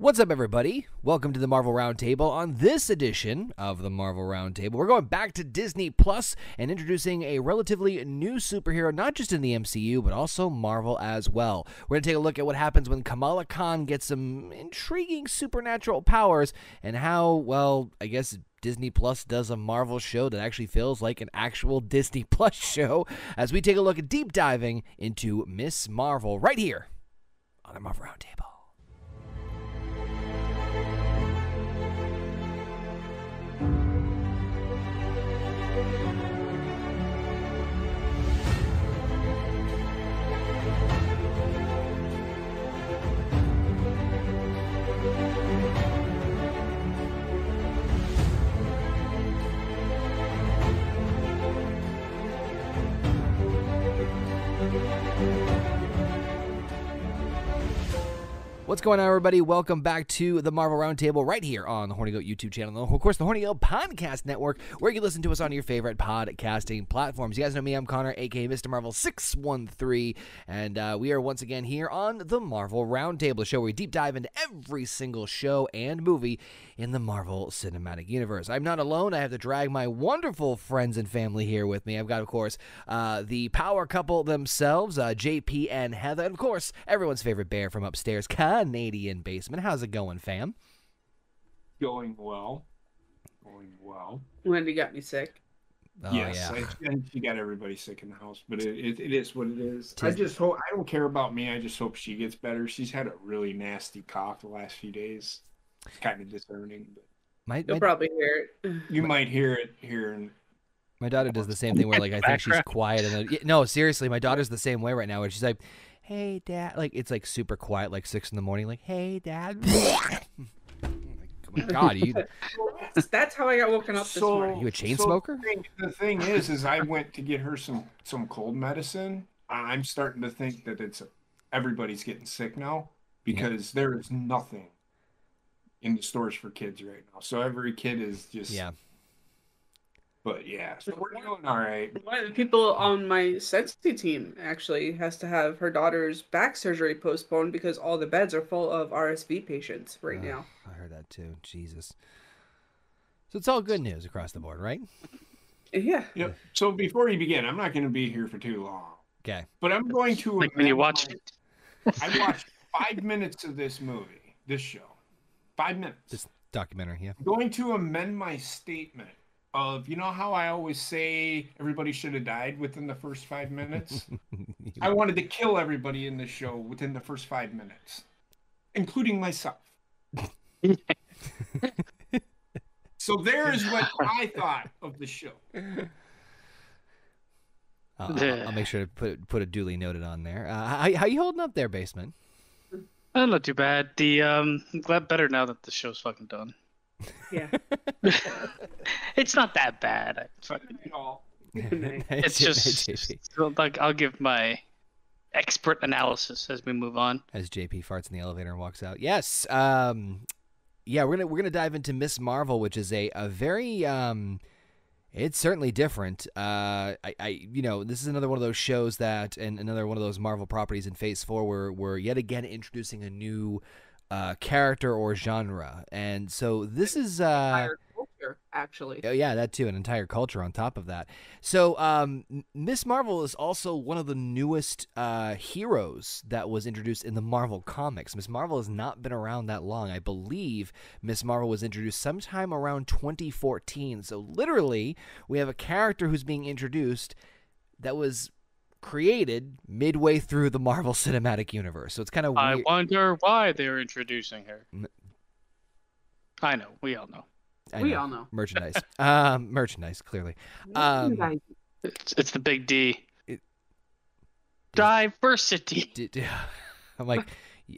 What's up, everybody? Welcome to the Marvel Roundtable. On this edition of the Marvel Roundtable, we're going back to Disney Plus and introducing a relatively new superhero, not just in the MCU, but also Marvel as well. We're going to take a look at what happens when Kamala Khan gets some intriguing supernatural powers and how, well, I guess Disney Plus does a Marvel show that actually feels like an actual Disney Plus show as we take a look at deep diving into Miss Marvel right here on the Marvel Roundtable. What's going on, everybody? Welcome back to the Marvel Roundtable right here on the Horny Goat YouTube channel. Of course, the Horny Goat Podcast Network, where you listen to us on your favorite podcasting platforms. You guys know me, I'm Conor, aka Mr. Marvel 613. And uh, we are once again here on the Marvel Roundtable, show where we deep dive into every single show and movie in the Marvel Cinematic Universe. I'm not alone. I have to drag my wonderful friends and family here with me. I've got, of course, uh, the power couple themselves, uh, JP and Heather. And of course, everyone's favorite bear from upstairs, Canadian Basement. How's it going, fam? Going well. Going well. Wendy got me sick. Oh, yes, yeah. I, and she got everybody sick in the house, but it, it, it is what it is. I just hope I don't care about me. I just hope she gets better. She's had a really nasty cough the last few days. It's kind of discerning, but My, You'll my, probably hear it. you might hear it here. And my daughter does the same thing where, like, I think she's quiet. And then, no, seriously, my daughter's the same way right now where she's like, hey, dad. Like, it's like super quiet, like six in the morning, like, hey, dad. Like, oh my God, you, That's, that's how I got woken up this so morning. you a chain so smoker? The thing, the thing is, is I went to get her some some cold medicine. I'm starting to think that it's everybody's getting sick now because there is nothing in the stores for kids right now. So every kid is just yeah. But yeah, so we're doing all right. One of the people on my Sensi team actually has to have her daughter's back surgery postponed because all the beds are full of RSV patients right Ugh, now. I heard that too. Jesus. So it's all good news across the board, right? Uh, yeah. Yep. So before you begin, I'm not going to be here for too long, Okay. but I'm going to Like when you amend watch it. I watched five minutes of this movie, this show, five minutes. This documentary, yeah. I'm going to amend my statement of you know how I always say everybody should have died within the first five minutes. I wanted to kill everybody in the show within the first five minutes, including myself. so there is what I thought of the show. I'll, I'll- I'll make sure to put put a duly noted on there. Uh, how, how you holding up there, basement? Uh, not too bad. The um, I'm glad better now that the show's fucking done. Yeah. It's not that bad. I fucking, At all. it's just so, like I'll give my expert analysis as we move on. as JP farts in the elevator and walks out. Yes. Um, yeah, we're gonna we're gonna dive into Miss Marvel, which is a a very um, it's certainly different. Uh, I, I you know this is another one of those shows that and another one of those Marvel properties in Phase Four where we're yet again introducing a new uh, character or genre, and so this is uh, Entire culture, actually. Oh yeah, that too, an entire culture on top of that. So, um, Miss Marvel is also one of the newest uh, heroes that was introduced in the Marvel comics. Miss Marvel has not been around that long. I believe Miss Marvel was introduced sometime around 2014. So, literally, we have a character who's being introduced that was created midway through the Marvel Cinematic Universe. So it's kind of I wonder why they're introducing her. M- I know. We all know. I we know. all know. merchandise. um, merchandise, clearly. Um, It's, it's the big D. It- Diversity. d- d- I'm like,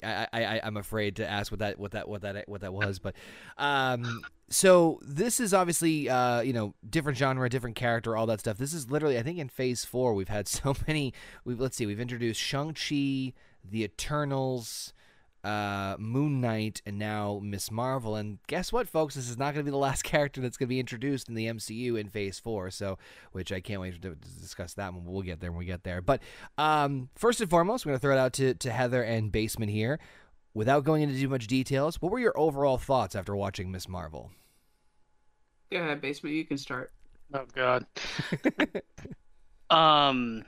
I, I, I, I'm afraid to ask what that, what that, what that, what that was, but, um, so this is obviously, uh, you know, different genre, different character, all that stuff. This is literally, I think, in Phase Four, we've had so many. We've let's see, we've introduced Shang Chi, the Eternals, uh, Moon Knight, and now Miss Marvel. And guess what, folks? This is not going to be the last character that's going to be introduced in the MCU in Phase Four. So, which I can't wait to, to discuss that one. We'll get there when we get there. But um, first and foremost, we're going to throw it out to to Heather and Basement here. without going into too much details, what were your overall thoughts after watching Miss Marvel? Yeah, basement. You can start. Oh God. um,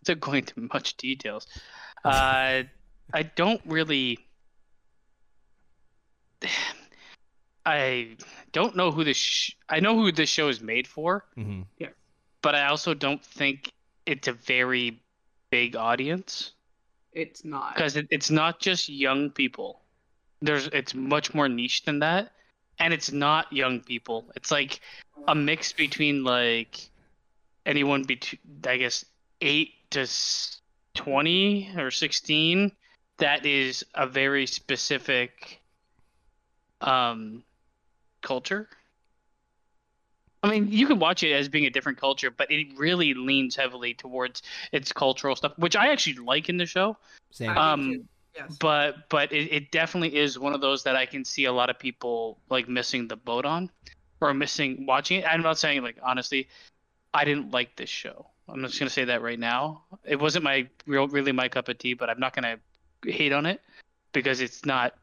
without going into much details, uh, I don't really. I don't know who this. Sh- I know who this show is made for, Mm-hmm. but I also don't think it's a very big audience It's not. because it, it's not just young people. There's it's much more niche than that, and it's not young people. It's like a mix between like anyone between I guess eight to twenty or sixteen. That is a very specific um culture. I mean, you can watch it as being a different culture, but it really leans heavily towards its cultural stuff, which I actually like in the show Same. Um, too. Yes. but but it, it definitely is one of those that I can see a lot of people like missing the boat on or missing watching it. I'm not saying like honestly, I didn't like this show. I'm just gonna say that right now. It wasn't my real really my cup of tea, but I'm not gonna hate on it because it's not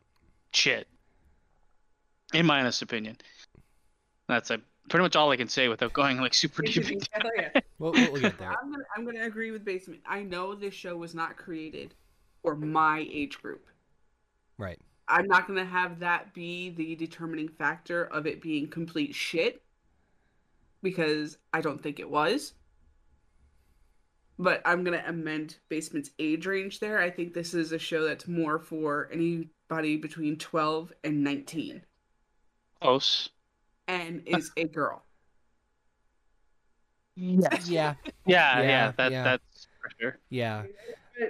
shit. In my honest opinion. That's a, pretty much all I can say without going like super deep. into oh, Yeah, yeah. we'll, we'll we'll get there. I'm gonna I'm gonna agree with basement. I know this show was not created for my age group. Right. I'm not gonna have that be the determining factor of it being complete shit because I don't think it was. But I'm gonna amend Basement's age range there. I think this is a show that's more for anybody between 12 and 19 Close. and is a girl. Yes. Yeah. Yeah, Yeah, yeah, that yeah. that's for sure. Yeah.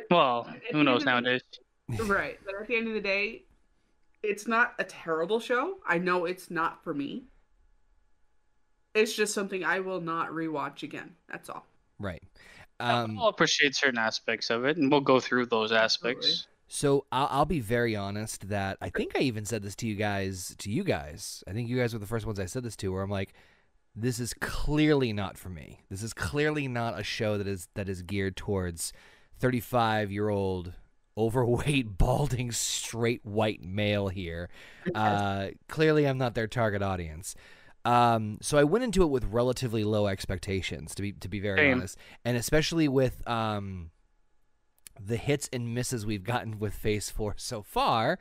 Well, who knows nowadays? right. But at the end of the day, it's not a terrible show. I know it's not for me. It's just something I will not rewatch again. That's all. Right. Um, I'll appreciate certain aspects of it, and we'll go through those aspects. So I'll, I'll be very honest that I think I even said this to you guys. To you guys, I think you guys were the first ones I said this to. Where I'm like, this is clearly not for me. This is clearly not a show that is that is geared towards 35 year old overweight balding straight white male here. Uh, clearly, I'm not their target audience. Um, so I went into it with relatively low expectations, to be to be very Same. honest, and especially with um, the hits and misses we've gotten with Phase Four so far.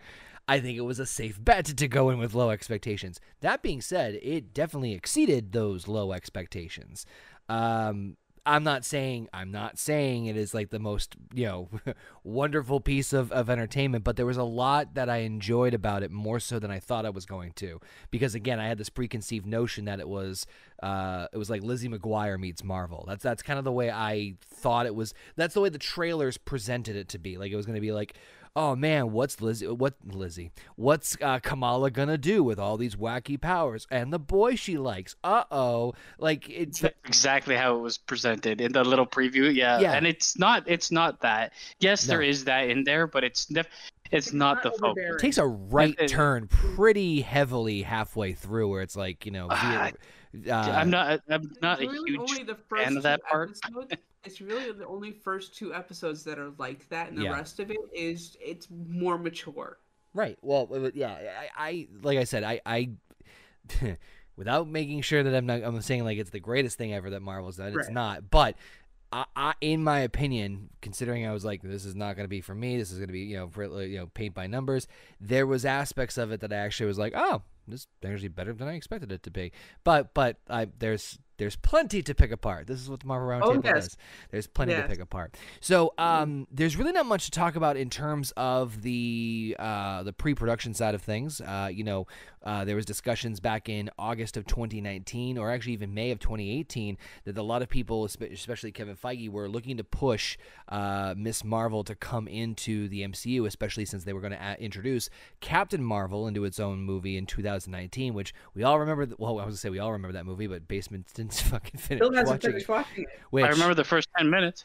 I think it was a safe bet to go in with low expectations. That being said, it definitely exceeded those low expectations. Um, I'm not saying I'm not saying it is like the most you know wonderful piece of, of entertainment, but there was a lot that I enjoyed about it more so than I thought I was going to. Because again, I had this preconceived notion that it was uh, it was like Lizzie McGuire meets Marvel. That's that's kind of the way I thought it was. That's the way the trailers presented it to be. Like it was going to be like. Oh man, what's Lizzie? What Lizzie? What's uh, Kamala gonna do with all these wacky powers and the boy she likes? Uh oh, like it's That's exactly how it was presented in the little preview. Yeah, Yeah. and it's not. It's not that. Yes, there No. is that in there, but it's def- it's, not, the focus. It takes a right it- turn pretty heavily halfway through where it's like you know veer- uh, I'm not. I'm not a huge. the first fan of that two part. episodes- it's really the only first two episodes that are like that, and the Yeah. rest of it is it's more mature. right well yeah I, I like i said i i without making sure that i'm not i'm saying like it's the greatest thing ever that marvel's done it's not but I, I, in my opinion, considering I was like, this is not going to be for me. This is going to be, you know, for, you know, paint by numbers. There was aspects of it that I actually was like, oh, this is actually better than I expected it to be. But, but I, there's, there's plenty to pick apart. This is what the Marvel Roundtable Oh, yes. does. There's plenty to pick apart. So, um, there's really not much to talk about in terms of the uh, the pre-production side of things. Uh, you know, uh, there was discussions back in August of 2019, or actually even May of 2018, that a lot of people, especially Kevin Feige, were looking to push uh, Miss Marvel to come into the MCU, especially since they were going to a- introduce Captain Marvel into its own movie in 2019, which we all remember. well, I was going to say we all remember that movie, but Basement didn't fucking finish Still hasn't watching finished it. watching it. Which, I remember the first ten minutes.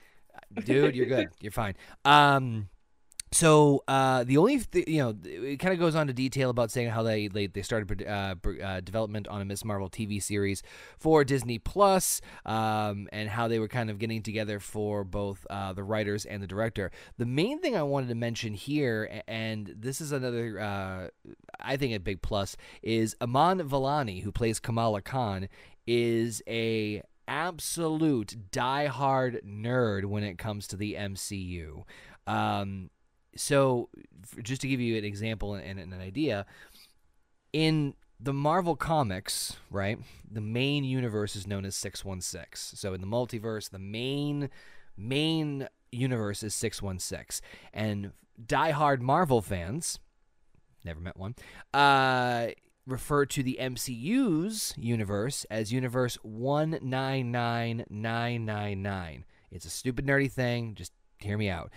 dude, you're good. You're fine. Um, so uh, the only th- you know it kind of goes on to detail about saying how they they, they started uh, uh, development on a Miss Marvel TV series for Disney Plus um, and how they were kind of getting together for both uh, the writers and the director. The main thing I wanted to mention here, and this is another uh, I think a big plus, is Iman Vellani, who plays Kamala Khan, is a absolute die-hard nerd when it comes to the MCU. Um, so just to give you an example and, an idea in the Marvel comics, right? The main universe is known as 616. So in the multiverse, the main main universe is 616. And diehard Marvel fans, never met one, uh, refer to the MCU's universe as universe 199999. It's a stupid nerdy thing, just hear me out.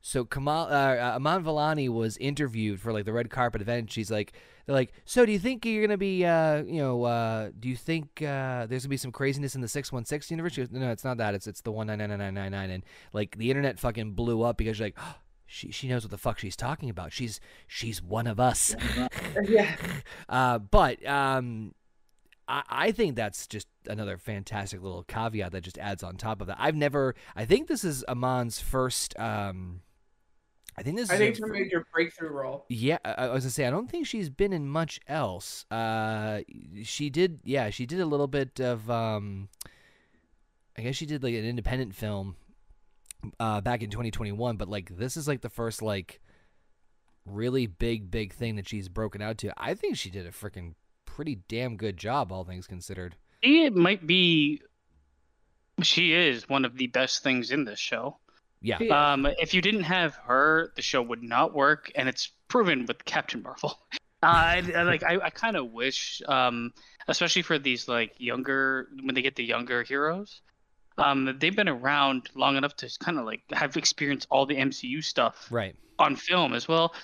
So Kamal uh, Iman Vellani was interviewed for like the red carpet event. She's like, they're like, so do you think you're gonna be, uh, you know, uh, do you think uh, there's gonna be some craziness in the six one six universe? Goes, no, no, it's not that. It's it's the one nine nine nine nine nine. And like the internet fucking blew up because you're like. Oh, she she knows what the fuck she's talking about. She's she's one of us. yeah. Uh, but um, I, I think that's just another fantastic little caveat that just adds on top of that. I've never. I think this is Iman's first. Um, I think this. I is think her major breakthrough role. yeah, I I was gonna say I don't think she's been in much else. Uh, she did, yeah, she did a little bit of. Um, I guess she did like an independent film, uh, back in 2021. But like this is like the first like really big big thing that she's broken out to. I think she did a freaking pretty damn good job, all things considered. It might be. She is one of the best things in this show. Yeah, Yeah. Um, if you didn't have her, the show would not work, and it's proven with Captain Marvel. Uh, I, I like I, I kind of wish, um, especially for these like younger when they get the younger heroes, um, they've been around long enough to kind of like have experienced all the MCU stuff right. on film as well.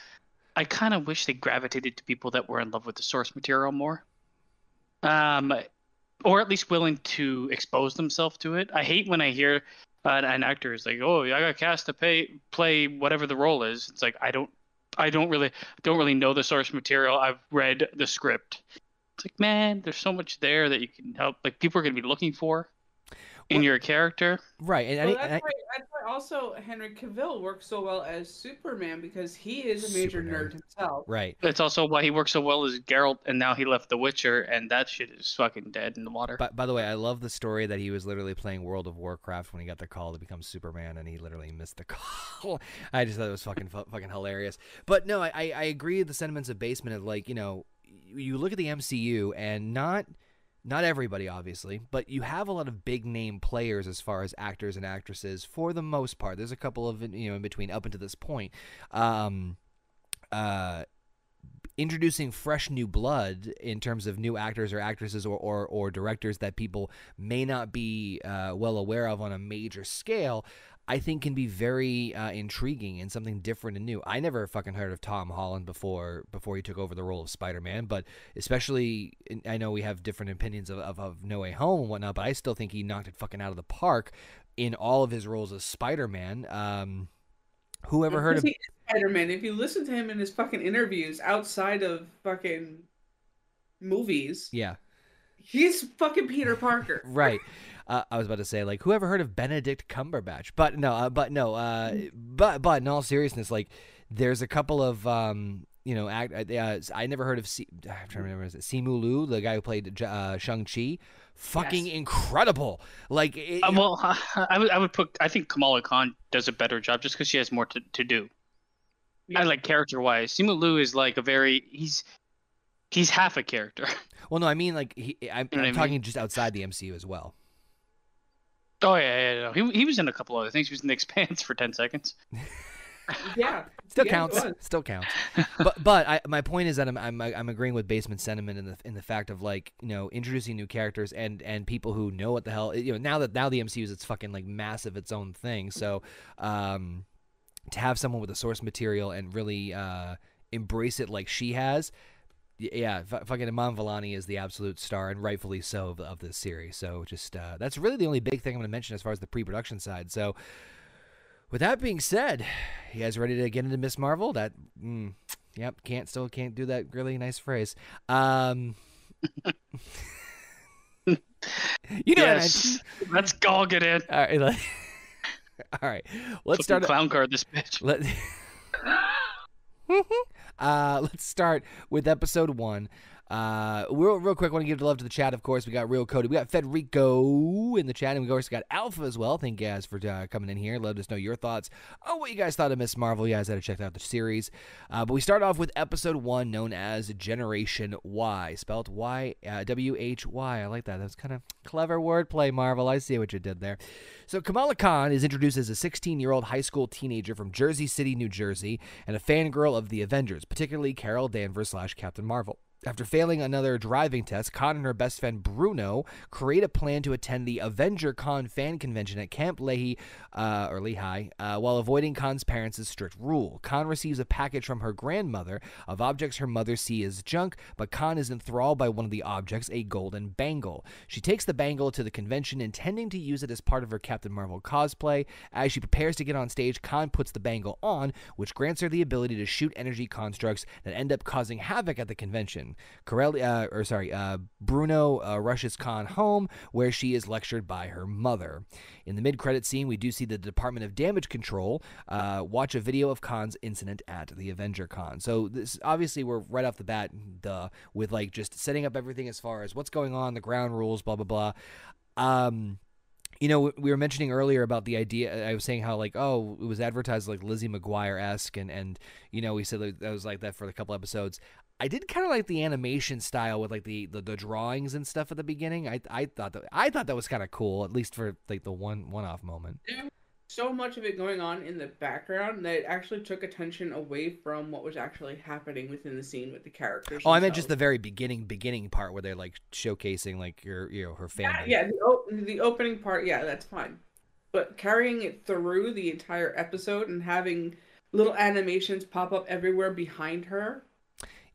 I kind of wish they gravitated to people that were in love with the source material more, um, or at least willing to expose themselves to it. I hate when I hear uh, an actor is like, "Oh, I got cast to pay play whatever the role is." It's like I don't, I don't really, don't really know the source material. I've read the script. It's like, man, there's so much there that you can help. Like people are gonna be looking for in Well- your character. Right, and, Well, I, and that's, I, why, that's why also Henry Cavill works so well as Superman because he is a major nerd. nerd himself. right. That's also why he works so well as Geralt, and now he left The Witcher, and that shit is fucking dead in the water. By, by the way, I love the story that he was literally playing World of Warcraft when he got the call to become Superman, and he literally missed the call. I just thought it was fucking fucking hilarious. But no, I, I I agree with the sentiments of Basement of like you know, you- you look at the MCU and not not everybody obviously, but you have a lot of big name players as far as actors and actresses for the most part. There's a couple of you know in between up until this point. Um, uh, introducing fresh new blood in terms of new actors or actresses or, or, or directors that people may not be uh, well aware of on a major scale, I think can be very uh, intriguing and something different and new. I never fucking heard of Tom Holland before before he took over the role of Spider Man, but especially I know we have different opinions of, of, of No Way Home and whatnot, but I still think he knocked it fucking out of the park in all of his roles as Spider Man. Um, who ever heard of? Spider Man? If you listen to him in his fucking interviews outside of fucking movies, Yeah. he's fucking Peter Parker. right. Uh, I was about to say like whoever heard of Benedict Cumberbatch, but no, uh, but no, uh, but but in all seriousness, like there's a couple of um, you know, act, uh, I never heard of C- I'm trying to remember is it Simu Liu, the guy who played uh, Shang Chi, fucking Yes. incredible. Like, it, Uh, well, I would I would put I think Kamala Khan does a better job just because she has more to, to do. I like character wise. Simu Liu is like a very he's he's half a character. well, no, I mean like he, I'm, You know I'm I talking just outside the MCU as well. Oh yeah, yeah, yeah. He he was in a couple other things. He was in the Expanse for ten seconds. Yeah, Still Yeah, counts. Still counts. but but I, my point is that I'm, I'm I'm agreeing with basement sentiment in the in the fact of like you know introducing new characters and and people who know what the hell you know now that now the MCU is it's fucking like massive its own thing. So um, to have someone with the source material and really uh, embrace it like she has. Y- Yeah, f- fucking Iman Vellani is the absolute star, and rightfully so of, of this series. So, just uh, that's really the only big thing I'm going to mention as far as the pre-production side. So, With that being said, you guys ready to get into Miss Marvel? That, mm, yep, can't still can't do that really nice phrase. Um, you know yes, let's go get in. what I, all right, let- all right. Let's Fucking start. clown card this bitch. Let, uh, let's start with episode one. Uh, real, real quick, want to give love to the chat. Of course, we got Real Cody, we got Federico in the chat, and we also got Alpha as well. Thank you guys for uh, coming in here. Let us know your thoughts on what you guys thought of Miss Marvel. You guys had to check out the series. Uh, but we start off with episode one, known as Generation Y, spelled Y uh, W H Y. I like that. That's kind of clever wordplay, Marvel. I see what you did there. So Kamala Khan is introduced as a 16-year-old high school teenager from Jersey City, New Jersey, and a fangirl of the Avengers, particularly Carol Danvers slash Captain Marvel. After failing another driving test, Khan and her best friend Bruno create a plan to attend the Avenger Con fan convention at Camp Leahy, uh, or Lehigh, uh, while avoiding Khan's parents' strict rule. Khan receives a package from her grandmother of objects her mother sees as junk, but Khan is enthralled by one of the objects, a golden bangle. She takes the bangle to the convention, intending to use it as part of her Captain Marvel cosplay. As she prepares to get on stage, Khan puts the bangle on, which grants her the ability to shoot energy constructs that end up causing havoc at the convention. Corelli, uh, or sorry, uh, Bruno uh, rushes Khan home, where she is lectured by her mother. In the mid-credit scene, we do see the Department of Damage Control uh, watch a video of Khan's incident at the Avenger Con. So this obviously we're right off the bat, duh, with like just setting up everything as far as what's going on, the ground rules, blah blah blah. Um, you know, we were mentioning earlier about the idea. I was saying how like, oh, it was advertised like Lizzie McGuire esque, and and you know, we said that was like that for a couple episodes. I did kind of like the animation style with like the, the, the drawings and stuff at the beginning. I I thought that I thought that was kind of cool, at least for like the one one off moment. so much of it going on in the background that it actually took attention away from what was actually happening within the scene with the characters. Oh, I meant just the very beginning beginning part where they're like showcasing like your you know her family. yeah. The, o- the opening part, yeah, that's fine. But carrying it through the entire episode and having little animations pop up everywhere behind her.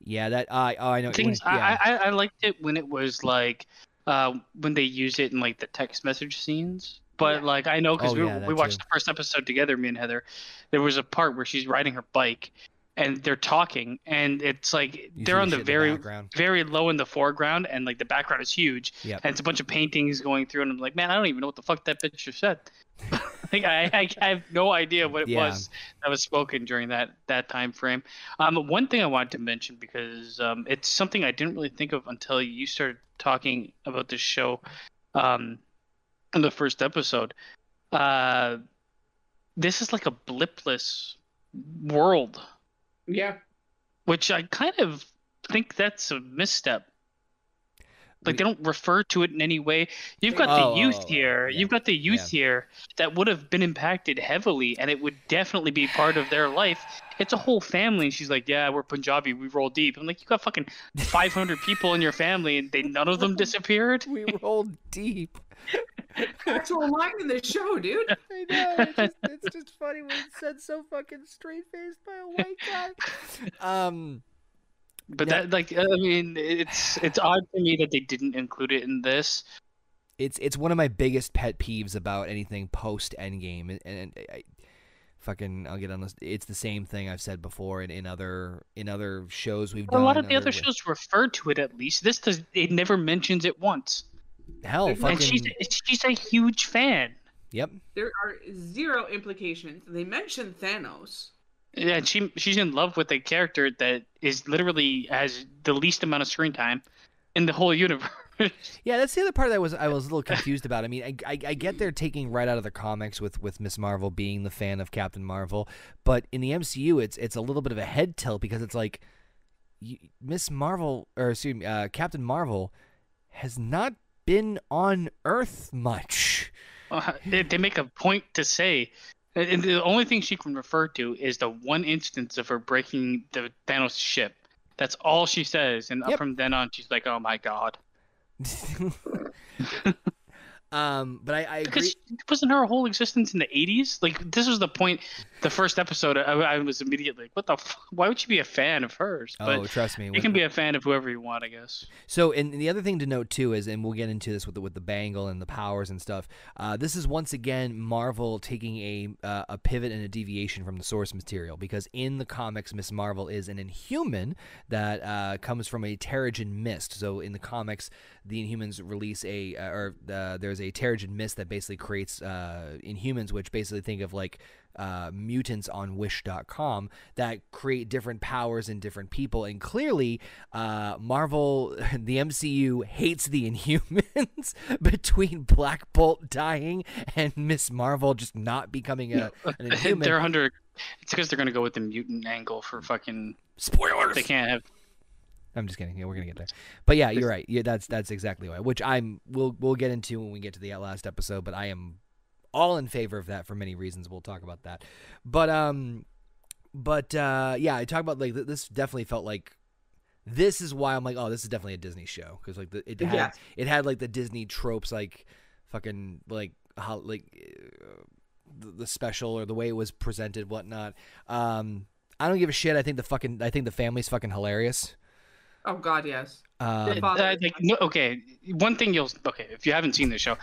Yeah, that I oh, I know. The thing when- is, yeah. I, I I liked it when it was like uh, when they use it in like the text message scenes. But Yeah. like I know because Oh, we, yeah, we watched too. the first episode together, me and Heather. There was a part where she's riding her bike, and they're talking, and it's like You they're on the very background. very low in the foreground, and like the background is huge, Yep. and it's a bunch of paintings going through, and I'm like, man, I don't even know what the fuck that picture said. like I, I I have no idea what it Yeah. was that was spoken during that that time frame. Um, one thing I wanted to mention because um, it's something I didn't really think of until you started talking about this show, um, in the first episode. Uh, this is like a blipless world, Yeah. which I kind of think that's a misstep. Like they don't refer to it in any way. You've got Oh, the youth oh, oh, here. yeah, You've got the youth here that would have been impacted heavily, and it would definitely be part of their life. It's a whole family, and she's like, "Yeah, we're Punjabi. We roll deep." I'm like, "You got fucking 500 people in your family, and they none of them disappeared." we roll deep. Actual line in the show, dude. I know. It's just, it's just funny when it's said so fucking straight faced by a white guy. Um. But Yeah. that, like, I mean, it's it's odd to me that they didn't include it in this. it's it's one of my biggest pet peeves about anything post Endgame, and, and I, fucking I'll get on this. It's the same thing I've said before in, in other in other shows we've A done. A lot of the other other shows refer to it at least. This does. It never mentions it once. hell, And fucking And she's she's a huge fan. yep. There are zero implications. They mention Thanos. Yeah, and she she's in love with a character that is literally has the least amount of screen time in the whole universe. Yeah, that's the other part that I was I was a little confused about. I mean, I, I, I get they're taking right out of the comics with with Miss Marvel being the fan of Captain Marvel, but in the MCU, it's it's a little bit of a head tilt because it's like Miss Marvel or excuse me, uh, Captain Marvel has not been on Earth much. Uh, they, they make a point to say, and the only thing she can refer to is the one instance of her breaking the Thanos ship. That's all she says, and Yep. from then on, she's like, "Oh my god," um, but I, I agree. because wasn't her whole existence in the '80s? Like this was the point the first episode, I, I was immediately like, "What the? F- Why would you be a fan of hers?" But oh, trust me. you can be a fan of whoever you want, I guess. So, and the other thing to note too is, and we'll get into this with the with the bangle and the powers and stuff. Uh, this is once again Marvel taking a uh, a pivot and a deviation from the source material because in the comics, Miss Marvel is an Inhuman that uh, comes from a Terrigen mist. So in the comics, the Inhumans release a uh, or uh, there's a Terrigen mist that basically creates uh, Inhumans, which basically think of like uh, mutants on Wish.com that create different powers in different people. And clearly, uh, Marvel, the MCU, hates the Inhumans between Black Bolt dying and Miss Marvel just not becoming a, an Inhuman. they're under. It's because they're gonna go with the mutant angle for fucking. Spoilers. They can't have. I'm just kidding. Yeah, we're gonna get there. But yeah, you're right. Yeah, that's that's exactly why. Which I'm we'll we'll get into when we get to the last episode. But I am all in favor of that for many reasons. We'll talk about that. But um, but uh, yeah, I talk about like th- this. Definitely felt like this is why I'm like, oh, this is definitely a Disney show because like the, it had Yeah. it had like the Disney tropes, like fucking like how like uh, the, the special or the way it was presented, whatnot. Um, I don't give a shit. I think the fucking I think the family's fucking hilarious. Oh God, yes. Um, The father Uh, like, no, okay, one thing you'll okay if you haven't seen the show,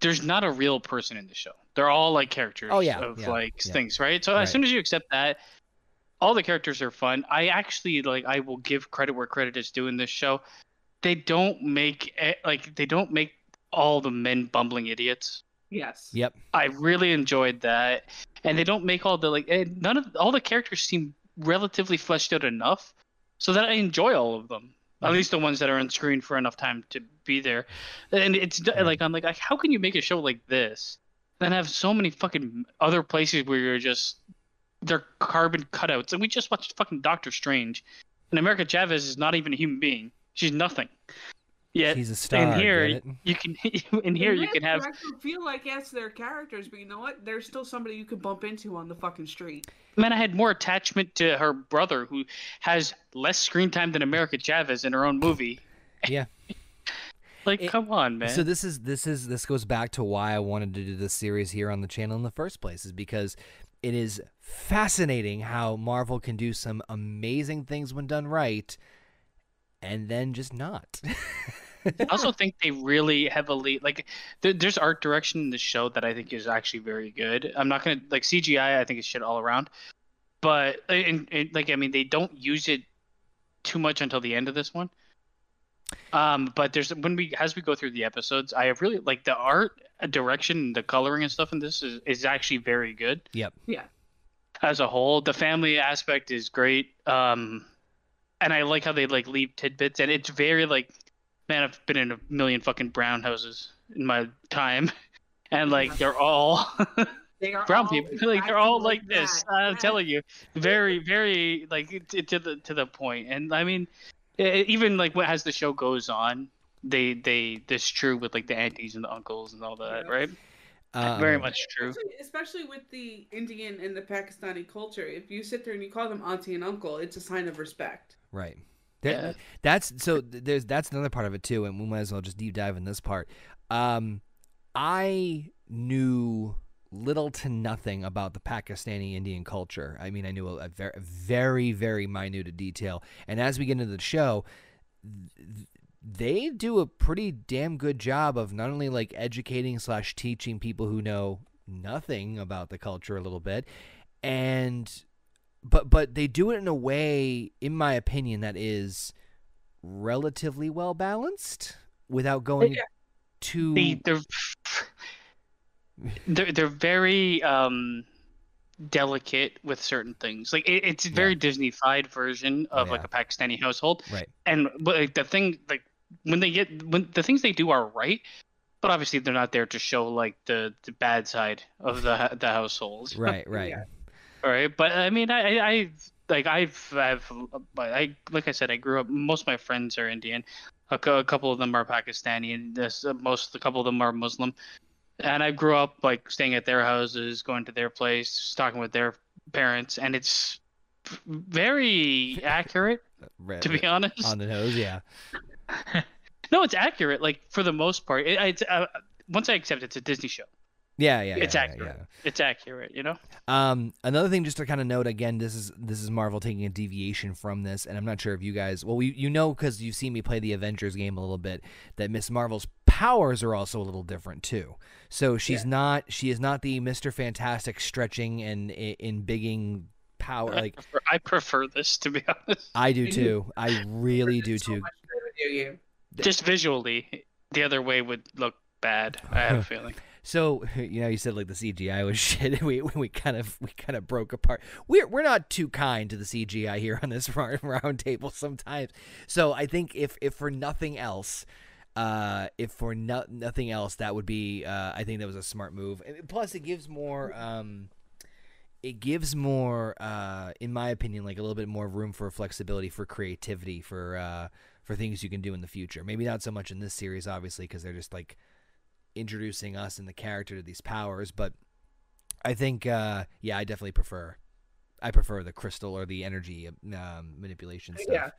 there's not a real person in the show. They're all like characters Oh, yeah, of yeah, like yeah. things, right? So Right. as soon as you accept that, all the characters are fun. I actually like I will give credit where credit is due in this show. They don't make like they don't make all the men bumbling idiots. Yes. Yep. I really enjoyed that, and they don't make all the like none of all the characters seem relatively fleshed out enough, so that I enjoy all of them. At least the ones that are on screen for enough time to be there, and it's like I'm like, how can you make a show like this, and have so many fucking other places where you're just they're carbon cutouts, and we just watched fucking Doctor Strange, and America Chavez is not even a human being; she's nothing. Yet He's a star. in here, you can in here They you can have directly feel like yes, they're characters, but you know what? There's still somebody you could bump into on the fucking street. Man, I had more attachment to her brother, who has less screen time than America Chavez in her own movie. Yeah. Like, It- come on, man. So this is this is this goes back to why I wanted to do this series here on the channel in the first place is because it is fascinating how Marvel can do some amazing things when done right and then just not. I also think they really heavily like. There, there's art direction in the show that I think is actually very good. I'm not gonna like CGI. I think is shit all around, but and, and, like I mean they don't use it too much until the end of this one. Um, but there's when we as we go through the episodes, I have really like the art uh, direction, the coloring and stuff in this is is actually very good. yep. Yeah. As a whole. The family aspect is great. Um, and I like how they like leave tidbits, and it's very like, man, I've been in a million fucking brown houses in my time, and like they're all They are brown all people. Like they're all like this. that. I'm telling you, very, very like to the to the point. And I mean, e- even like as the show goes on, they they this true with like the aunties and the uncles and all that, Yeah. right? Um, very much true. Especially, especially with the Indian and the Pakistani culture, if you sit there and you call them auntie and uncle, it's a sign of respect. Right. Yeah. That's so. There's that's another part of it too, and we might as well just deep dive in this part. Um, I knew little to nothing about the Pakistani Indian culture. I mean, I knew a, a very, very, very minute detail, and as we get into the show, th- they do a pretty damn good job of not only like educating slash teaching people who know nothing about the culture a little bit, and but but they do it in a way, in my opinion, that is relatively well balanced without going Yeah. too. they, they're they're they're very um delicate with certain things. Like it, it's a very Disney-fied version of like a Pakistani household. Right. And but like, the thing like when they get when the things they do are right, but obviously they're not there to show like the the bad side of the the household. Right, right. Yeah. All right, but I mean, I, I, like I've, I've, I, like I said, I grew up. Most of my friends are Indian. A, a couple of them are Pakistani, and this, most, a couple of them are Muslim. And I grew up like staying at their houses, going to their place, talking with their parents, and it's very accurate, Right, to be honest. on the nose, yeah. no, it's accurate. Like for the most part, it, it's uh, once I accept it's a Disney show. Yeah, yeah, It's yeah, accurate. yeah. It's accurate, you know. Um, another thing, just to kind of note again, this is this is Marvel taking a deviation from this, and I'm not sure if you guys, well, you you know because you've seen me play the Avengers game a little bit, that Miss Marvel's powers are also a little different too. So she's not she is not the Mister Fantastic stretching and in bigging power I like prefer, I prefer this to be honest. I do too. I really do So too. much better with. Just visually, the other way would look bad. I have a feeling. So you know, you said like the CGI was shit. We we kind of we kind of broke apart. We're we're not too kind to the CGI here on this round, round table sometimes. So I think if if for nothing else, uh, if for no, nothing else, that would be. Uh, I think that was a smart move. Plus, it gives more. Um, it gives more, uh, in my opinion, like a little bit more room for flexibility, for creativity, for uh, for things you can do in the future. Maybe not so much in this series, obviously, because they're just like introducing us and the character to these powers. But I think, uh, yeah, I definitely prefer. I prefer the crystal or the energy um, manipulation stuff. Yeah.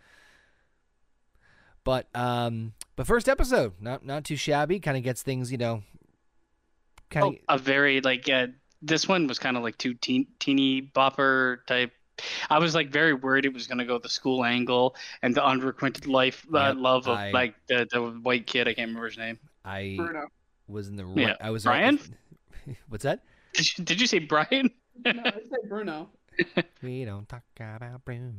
But um, but first episode, not not too shabby. Kind of gets things, you know. Kind of. Oh, a very like uh, this one was kind of like too teen, teeny bopper type. I was like very worried it was gonna go the school angle and the unrequited life uh, Yep, love of I- like the the white kid. I can't remember his name. I Bruno. Was in the Yeah. right. I was Brian? What's that? Did you, did you say Brian? No, I said Bruno. We don't talk about Bruno.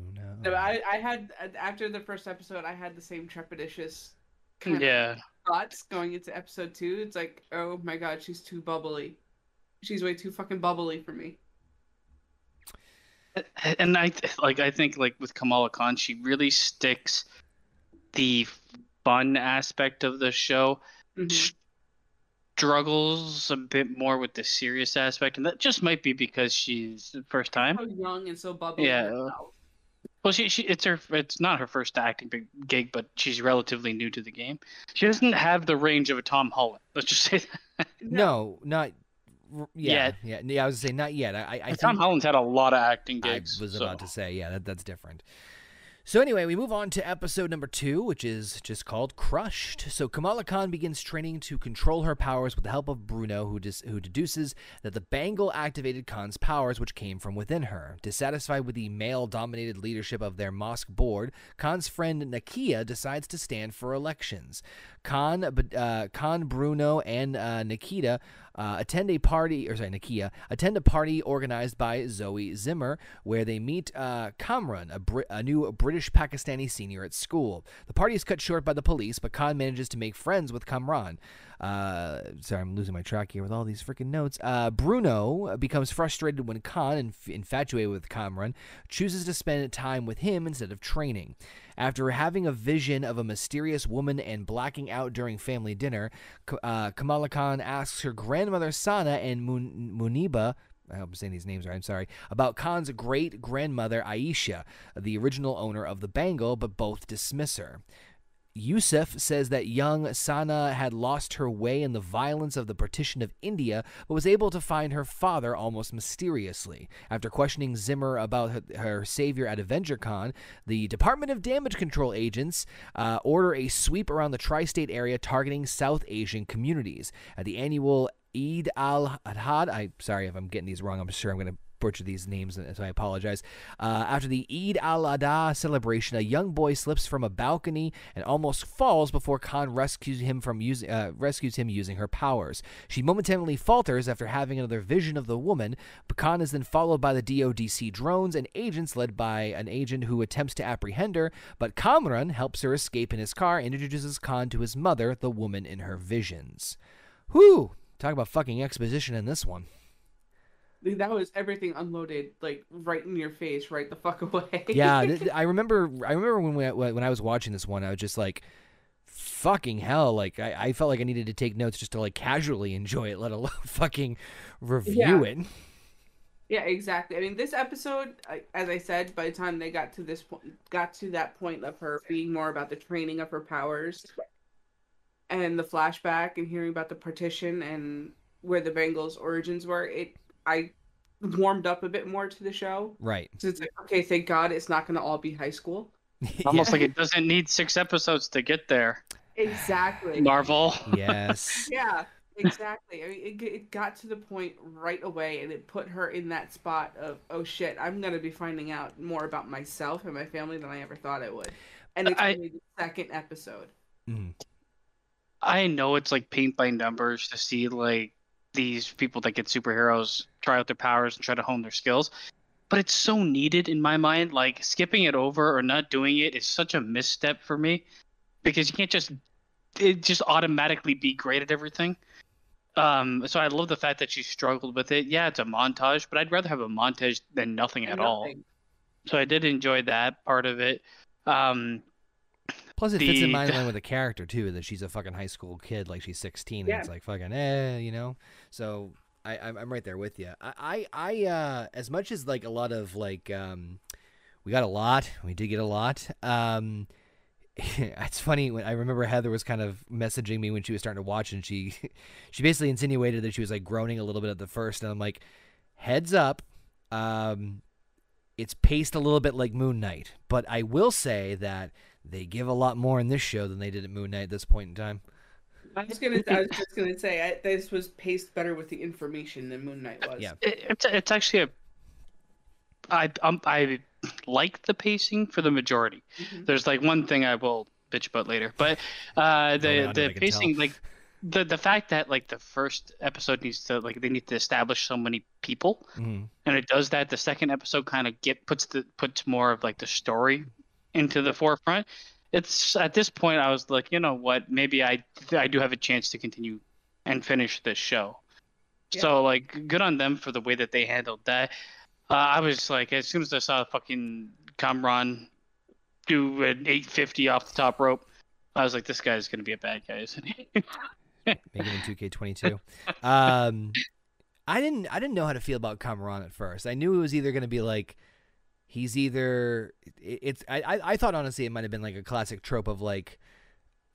No, I, I had after the first episode, I had the same trepidatious kind of yeah. thoughts going into episode two. It's like, oh my god, she's too bubbly. She's way too fucking bubbly for me. and I like I think like with Kamala Khan, she really sticks the fun aspect of the show. Mhm. Struggles a bit more with the serious aspect, and that just might be because she's the first time. So young and so bubbly. Yeah. herself. Well, she, she it's her it's not her first acting big gig, but she's relatively new to the game. She doesn't have the range of a Tom Holland. Let's just say that. No, not. r- Yeah, Yet. yeah, yeah. I was gonna not yet. I, I, I Tom think- Holland's had a lot of acting gigs. I was so- about to say, yeah, that, that's different. So anyway, we move on to episode number two, which is just called Crushed. So Kamala Khan begins training to control her powers with the help of Bruno, who dis- who deduces that the bangle activated Khan's powers, which came from within her. Dissatisfied with the male-dominated leadership of their mosque board, Khan's friend Nakia decides to stand for elections. Khan, uh, Khan, Bruno, and uh, Nikita uh, attend a party, or sorry, Nakia attend a party organized by Zoe Zimmer, where they meet uh, Kamran, a, Brit- a new British Pakistani senior at school. The party is cut short by the police, but Khan manages to make friends with Kamran. Uh, sorry, I'm losing my track here with all these freaking notes. Uh, Bruno becomes frustrated when Khan, inf- infatuated with Kamran, chooses to spend time with him instead of training. After having a vision of a mysterious woman and blacking out during family dinner, K- uh, Kamala Khan asks her grandmother Sana and Mun- Muneeba. I hope I'm saying these names right. I'm sorry. About Khan's great grandmother Aisha, the original owner of the bangle, but both dismiss her. Yusuf says that young Sana had lost her way in the violence of the partition of India, but was able to find her father almost mysteriously. After questioning Zimmer about her, savior at Avenger Con, the Department of Damage Control agents uh, order a sweep around the tri state area targeting South Asian communities. At the annual Eid al Adha, I'm sorry if I'm getting these wrong. I'm sure I'm going to butcher these names, so I apologize. Uh, after the Eid al Adha celebration, a young boy slips from a balcony and almost falls before Khan rescues him from using uh, rescues him using her powers. She momentarily falters after having another vision of the woman. Khan is then followed by the DODC drones and agents led by an agent who attempts to apprehend her. But Kamran helps her escape in his car and introduces Khan to his mother, the woman in her visions. Whew! Talk about fucking exposition in this one. That was everything unloaded, like right in your face, right the fuck away. yeah, th- I remember. I remember when we, when I was watching this one, I was just like, "Fucking hell!" Like I, I felt like I needed to take notes just to like casually enjoy it, let alone fucking review Yeah. it. Yeah, exactly. I mean, this episode, as I said, by the time they got to this point, got to that point of her being more about the training of her powers, and the flashback, and hearing about the partition and where the bangle's origins were, it I warmed up a bit more to the show. Right. So it's like, okay, thank God it's not going to all be high school. Almost Yeah. like it doesn't need six episodes to get there. Exactly. Marvel. yes. Yeah. exactly. I mean, it, it got to the point right away, and it put her in that spot of, oh shit, I'm gonna be finding out more about myself and my family than I ever thought I would. And it's I- only the second episode. Mhm. I know it's like paint by numbers to see like these people that get superheroes try out their powers and try to hone their skills, but it's so needed in my mind. Like skipping it over or not doing it is such a misstep for me because you can't just it just automatically be great at everything. Um, so I love the fact that she struggled with it. Yeah, it's a montage, but I'd rather have a montage than nothing And at all. So I did enjoy that part of it. Um, Plus, it fits in my line line with the character too. That she's a fucking high school kid, like she's sixteen, Yeah. and it's like fucking eh, you know. So I, I'm, right there with you. I, I, I, uh, as much as like a lot of like, um, we got a lot. We did get a lot. Um, it's funny when I remember Heather was kind of messaging me when she was starting to watch, and she, she basically insinuated that she was like groaning a little bit at the first, and I'm like, heads up, um, it's paced a little bit like Moon Knight, but I will say that they give a lot more in this show than they did at Moon Knight at this point in time. I was gonna. I was just gonna say I, this was paced better with the information than Moon Knight was. Yeah. it, it's it's actually a I um, I like the pacing for the majority. Mhm. There's like one thing I will bitch about later, but uh, the man, the pacing like the the fact that like the first episode needs to like they need to establish so many people Mhm. and it does that the second episode kind of get puts the puts more of like the story into the forefront it's at this point i was like you know what maybe i i do have a chance to continue and finish this show Yeah. so like good on them for the way that they handled that uh, i was like as soon as i saw fucking kamran do an 850 off the top rope i was like this guy's gonna be a bad guy isn't he Make it in 2K22. Um, I didn't I didn't know how to feel about Kamran at first. I knew it was either going to be like he's either it- it's I I thought honestly it might have been like a classic trope of like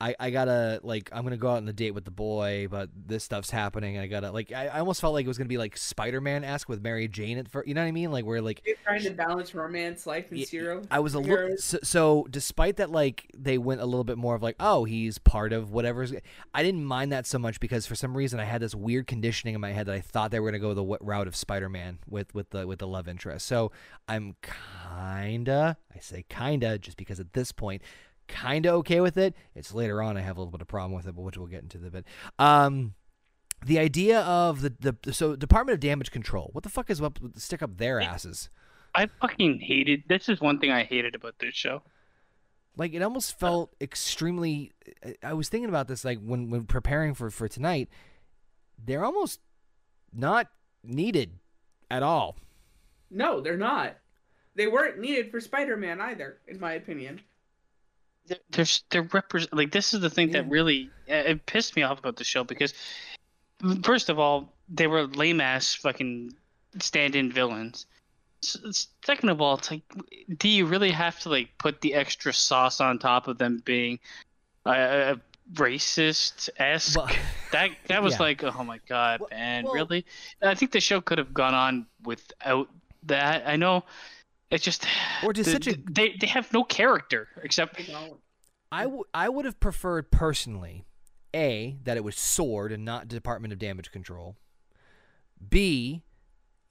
I, I gotta like I'm gonna go out on the date with the boy, but this stuff's happening. I gotta like I, I almost felt like it was gonna be like Spider-Man esque with Mary Jane at first. You know what I mean? Like where like They're trying to balance romance, life, and zero. I was a little so, so despite that like they went a little bit more of like oh he's part of whatever's I didn't mind that so much because for some reason I had this weird conditioning in my head that I thought they were to go the w- route of Spider-Man with with the with the love interest. So I'm kinda I say kinda just because at this point kinda okay with it. It's later on I have a little bit of problem with it, but which we'll get into the bit. Um the idea of the, the so Department of Damage Control. What the fuck is up stick up their asses? i fucking hated this is one thing i hated about this show like it almost felt extremely I- i was thinking about this like when when preparing for for tonight they're almost not needed at all No, they're not. They weren't needed for Spider-Man either, in my opinion. They're they're, represent like this is the thing that really uh, it pissed me off about the show because first of all they were lame ass fucking stand-in villains. Second of all it's like do you really have to like put the extra sauce on top of them being uh, racist esque well, that that was Yeah. like oh my god Well- man well- really? I think the show could have gone on without that. I know it's just Or just the- such a- they they have no character except You know, I, w- I would have preferred personally a that it was sword and not department of damage control. B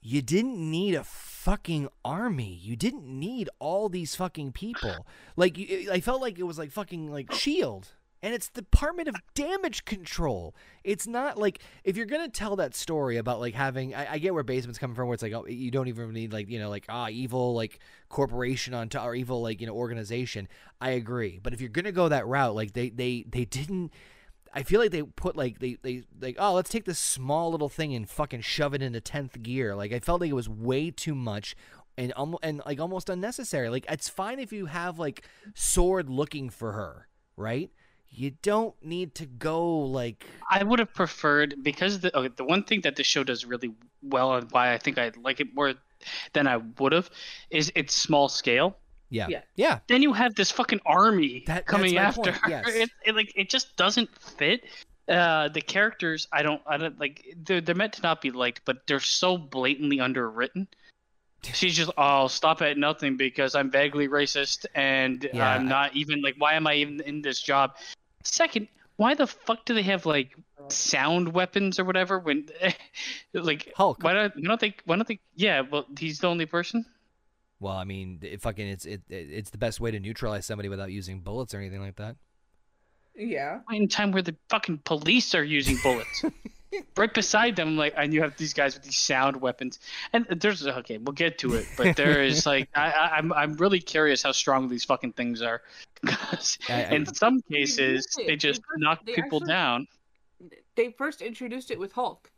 you didn't need a fucking army. You didn't need all these fucking people. Like you- i felt like it was like fucking like shield and it's the department of damage control it's not like if you're gonna tell that story about like having i, I get where basement's coming from where it's like oh you don't even need like you know like ah evil like corporation on top or evil like you know organization i agree but if you're gonna go that route like they they they didn't I feel like they put like they they like oh let's take this small little thing and fucking shove it into tenth gear. Like I felt like it was way too much and almost and like almost unnecessary. Like it's fine if you have like sword looking for her, right? You don't need to go like I would have preferred because the okay, the one thing that the show does really well and why I think I like it more than I would have is it's small scale. yeah Yeah. yeah Then you have this fucking army That- that's coming after point, her. yes. It, it, like it just doesn't fit. Uh, the characters I don't I don't like they're they're meant to not be liked, but they're so blatantly underwritten. She's just oh, I'll stop at nothing because I'm vaguely racist and Yeah, I'm I- not even like why am I even in this job? Second, why the fuck do they have like sound weapons or whatever when like Hulk. why don't why don't they why don't they yeah well he's the only person Well, I mean, it fucking it's it, it it's the best way to neutralize somebody without using bullets or anything like that. Yeah. in time where the fucking police are using bullets right beside them like and you have these guys with these sound weapons. And there's okay we'll get to it but there is like I, I i'm i'm really curious how strong these fucking things are. 'Cause I- I- in some cases used they just They first- knock they people actually- down. They first introduced it with Hulk.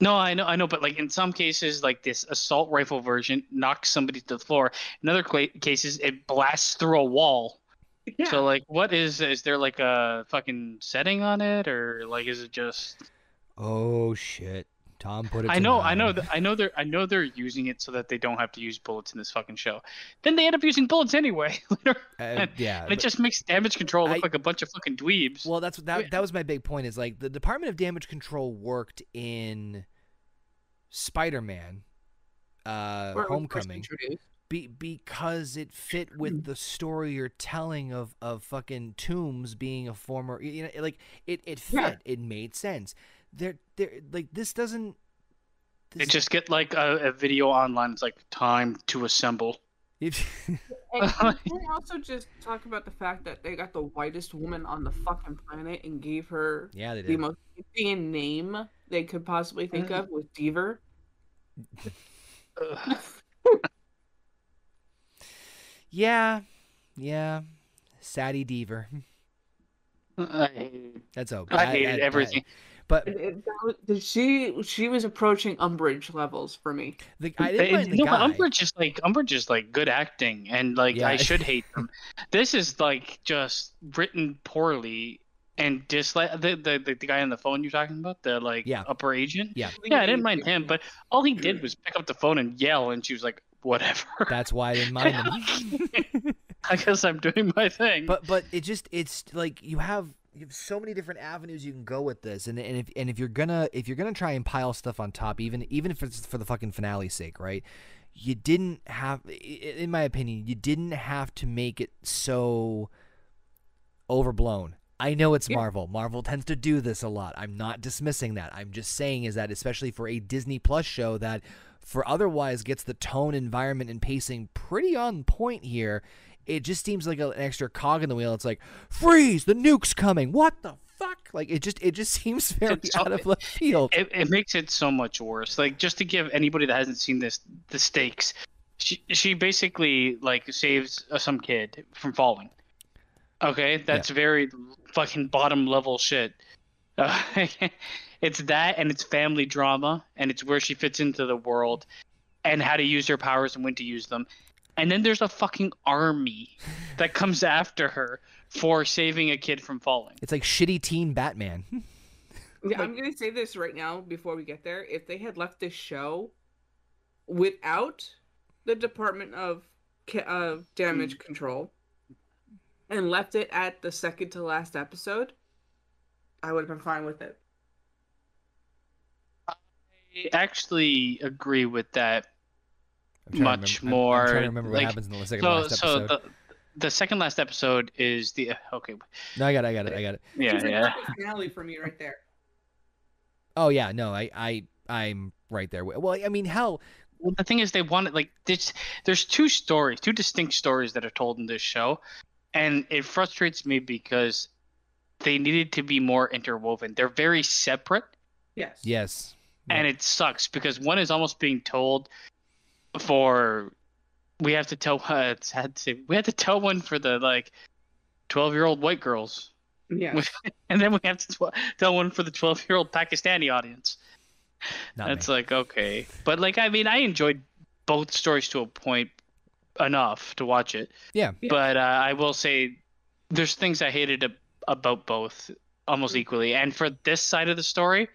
no i know i know but like in some cases like this assault rifle version knocks somebody to the floor. In other cla cases it blasts through a wall Yeah. so like what is is there like a fucking setting on it or like is it just Oh shit! Tom put it. I to know, I know, nine. that I know they're, I know they're using it so that they don't have to use bullets in this fucking show. Then they end up using bullets anyway. later, Uh, yeah, and it just makes damage control look I- like a bunch of fucking dweebs. Well, that's that. That was my big point. Is like the Department of Damage Control worked in Spider-Man, uh, Where it was first Homecoming, introduced. Be, because it fit with mm. the story you're telling of of fucking Toomes being a former. You know, like it it fit. Yeah. It made sense. There, there, like this doesn't. they This, just get like a, a video online. It's like time to assemble. if- And can we also just talk about the fact that they got the whitest woman on the fucking planet and gave her yeah, they the most Indian name they could possibly think mm. of was Deaver. Ugh. Yeah, yeah. Sadie Deaver. I hate, That's a. I that- hated that- everything. But It- it- was- she she was approaching Umbridge levels for me. the, I didn't mind the no, guy. Umbridge is like Umbridge is like good acting, and like Yeah. I should hate them. this is like just written poorly and dislike the, the the the guy on the phone you're talking about, the like Yeah. upper agent. Yeah. Yeah, I didn't mind him, but all he did was pick up the phone and yell, and she was like, "Whatever." That's why I didn't mind him. I guess I'm doing my thing. but but it just it's like you have you have so many different avenues you can go with this, and and if and if you're gonna if you're gonna try and pile stuff on top, even even if it's for the fucking finale's sake, right? You didn't have, in my opinion, you didn't have to make it so overblown. I know it's Yeah. Marvel. Marvel tends to do this a lot. I'm not dismissing that. I'm just saying is that especially for a Disney Plus show that for otherwise gets the tone, environment, and pacing pretty on point here, it just seems like a- an extra cog in the wheel. It's like freeze, the nuke's coming. What the fuck? Like it just it just seems very so- out of left field. it, it makes it so much worse. Like just to give anybody that hasn't seen this the stakes, she she basically like saves uh, some kid from falling. Okay, that's very fucking bottom level shit. Uh, it's that, and it's family drama, and it's where she fits into the world, and how to use her powers and when to use them. And then there's a fucking army that comes after her for saving a kid from falling. It's like shitty teen Batman. Yeah, I'm gonna say this right now before we get there. If they had left this show without the Department of Ca- of Damage Control and left it at the second to last episode, I would have been fine with it. I actually agree with that I'm to much remember- I'm- I'm, more, trying to remember what like, happens in the second so last so episode. the the second last episode is the uh, okay No, I got it. I got it. I got it. yeah It's a yeah finale for me right there. Oh yeah, no, I I I'm right there. Well, I mean, hell, well, the thing is they wanted like this there's two stories two distinct stories that are told in this show and it frustrates me because they needed to be more interwoven they're very separate Yes. yes. and it sucks because one is almost being told for we have to tell uh, it's sad to we have to tell one for the like 12 year old white girls Yes. and then we have to tw- tell one for the 12 year old Pakistani audience. Not That's me. like okay, but like I mean, I enjoyed both stories to a point enough to watch it. Yeah. Yeah. But uh, I will say, there's things I hated ab- about both almost mm. equally, and for this side of the story,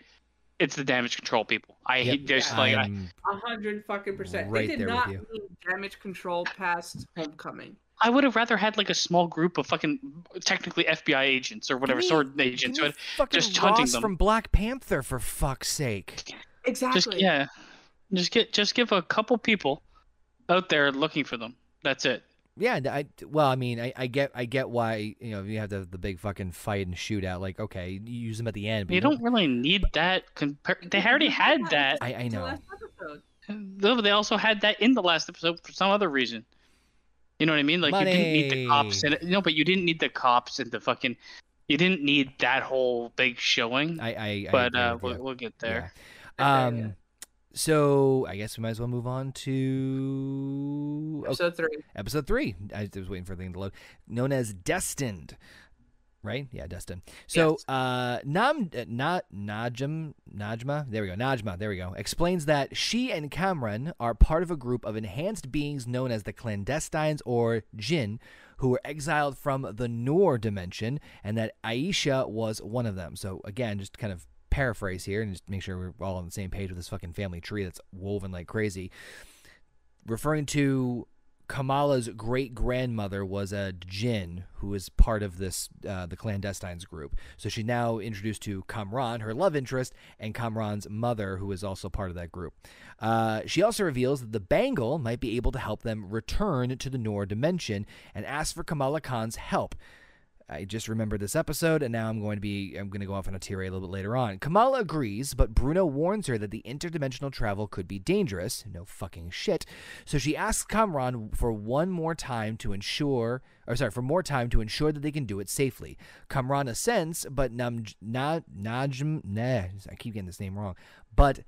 it's the damage control people. I Yep. hate there's Yeah. like I, A hundred fucking percent. Right they did not you. need damage control past homecoming. I would have rather had like a small group of fucking technically FBI agents or whatever Give me- sword Give agents. me fucking just hunting Ross them. from Black Panther for fuck's sake. Exactly. Just yeah, just get just give a couple people out there looking for them. That's it. Yeah, I well, I mean, I, I get I get why you know you have the the big fucking fight and shootout. Like, okay, you use them at the end, but You don't really need that. Compar- they already had that. I, I It's the know. last They also had that in the last episode for some other reason. You know what I mean? Like you didn't need the cops and. No, but you didn't need the cops and the fucking. You didn't need that whole big showing. I I, I but agree uh, we'll, we'll get there. Yeah. Okay, yeah. Um. So I guess we might as well move on to okay, Episode three. episode three. I was waiting for the thing to load. Known as Destined, right? Yeah, Destined. So, Yes. uh, Nam, uh, Na, Najm, Najma, there we go. Najma, there we go. Explains that she and Kamran are part of a group of enhanced beings known as the clandestines or Jinn, who were exiled from the Noor dimension, and that Aisha was one of them. So, again, just kind of paraphrase here and just make sure we're all on the same page with this fucking family tree that's woven like crazy. Referring to Kamala's great grandmother was a jinn who was part of this uh, the clandestines group. So she's now introduced to Kamran, her love interest, and Kamran's mother, who is also part of that group. Uh, she also reveals that the bangle might be able to help them return to the Noor dimension and asks for Kamala Khan's help. I just remembered this episode, and now I'm going to be I'm going to go off on a tirade a little bit later on. Kamala agrees, but Bruno warns her that the interdimensional travel could be dangerous. No fucking shit. So she asks Kamran for one more time to ensure, or sorry, for more time to ensure that they can do it safely. Kamran assents, but Nam, na, Najm, nah, I keep getting this name wrong. But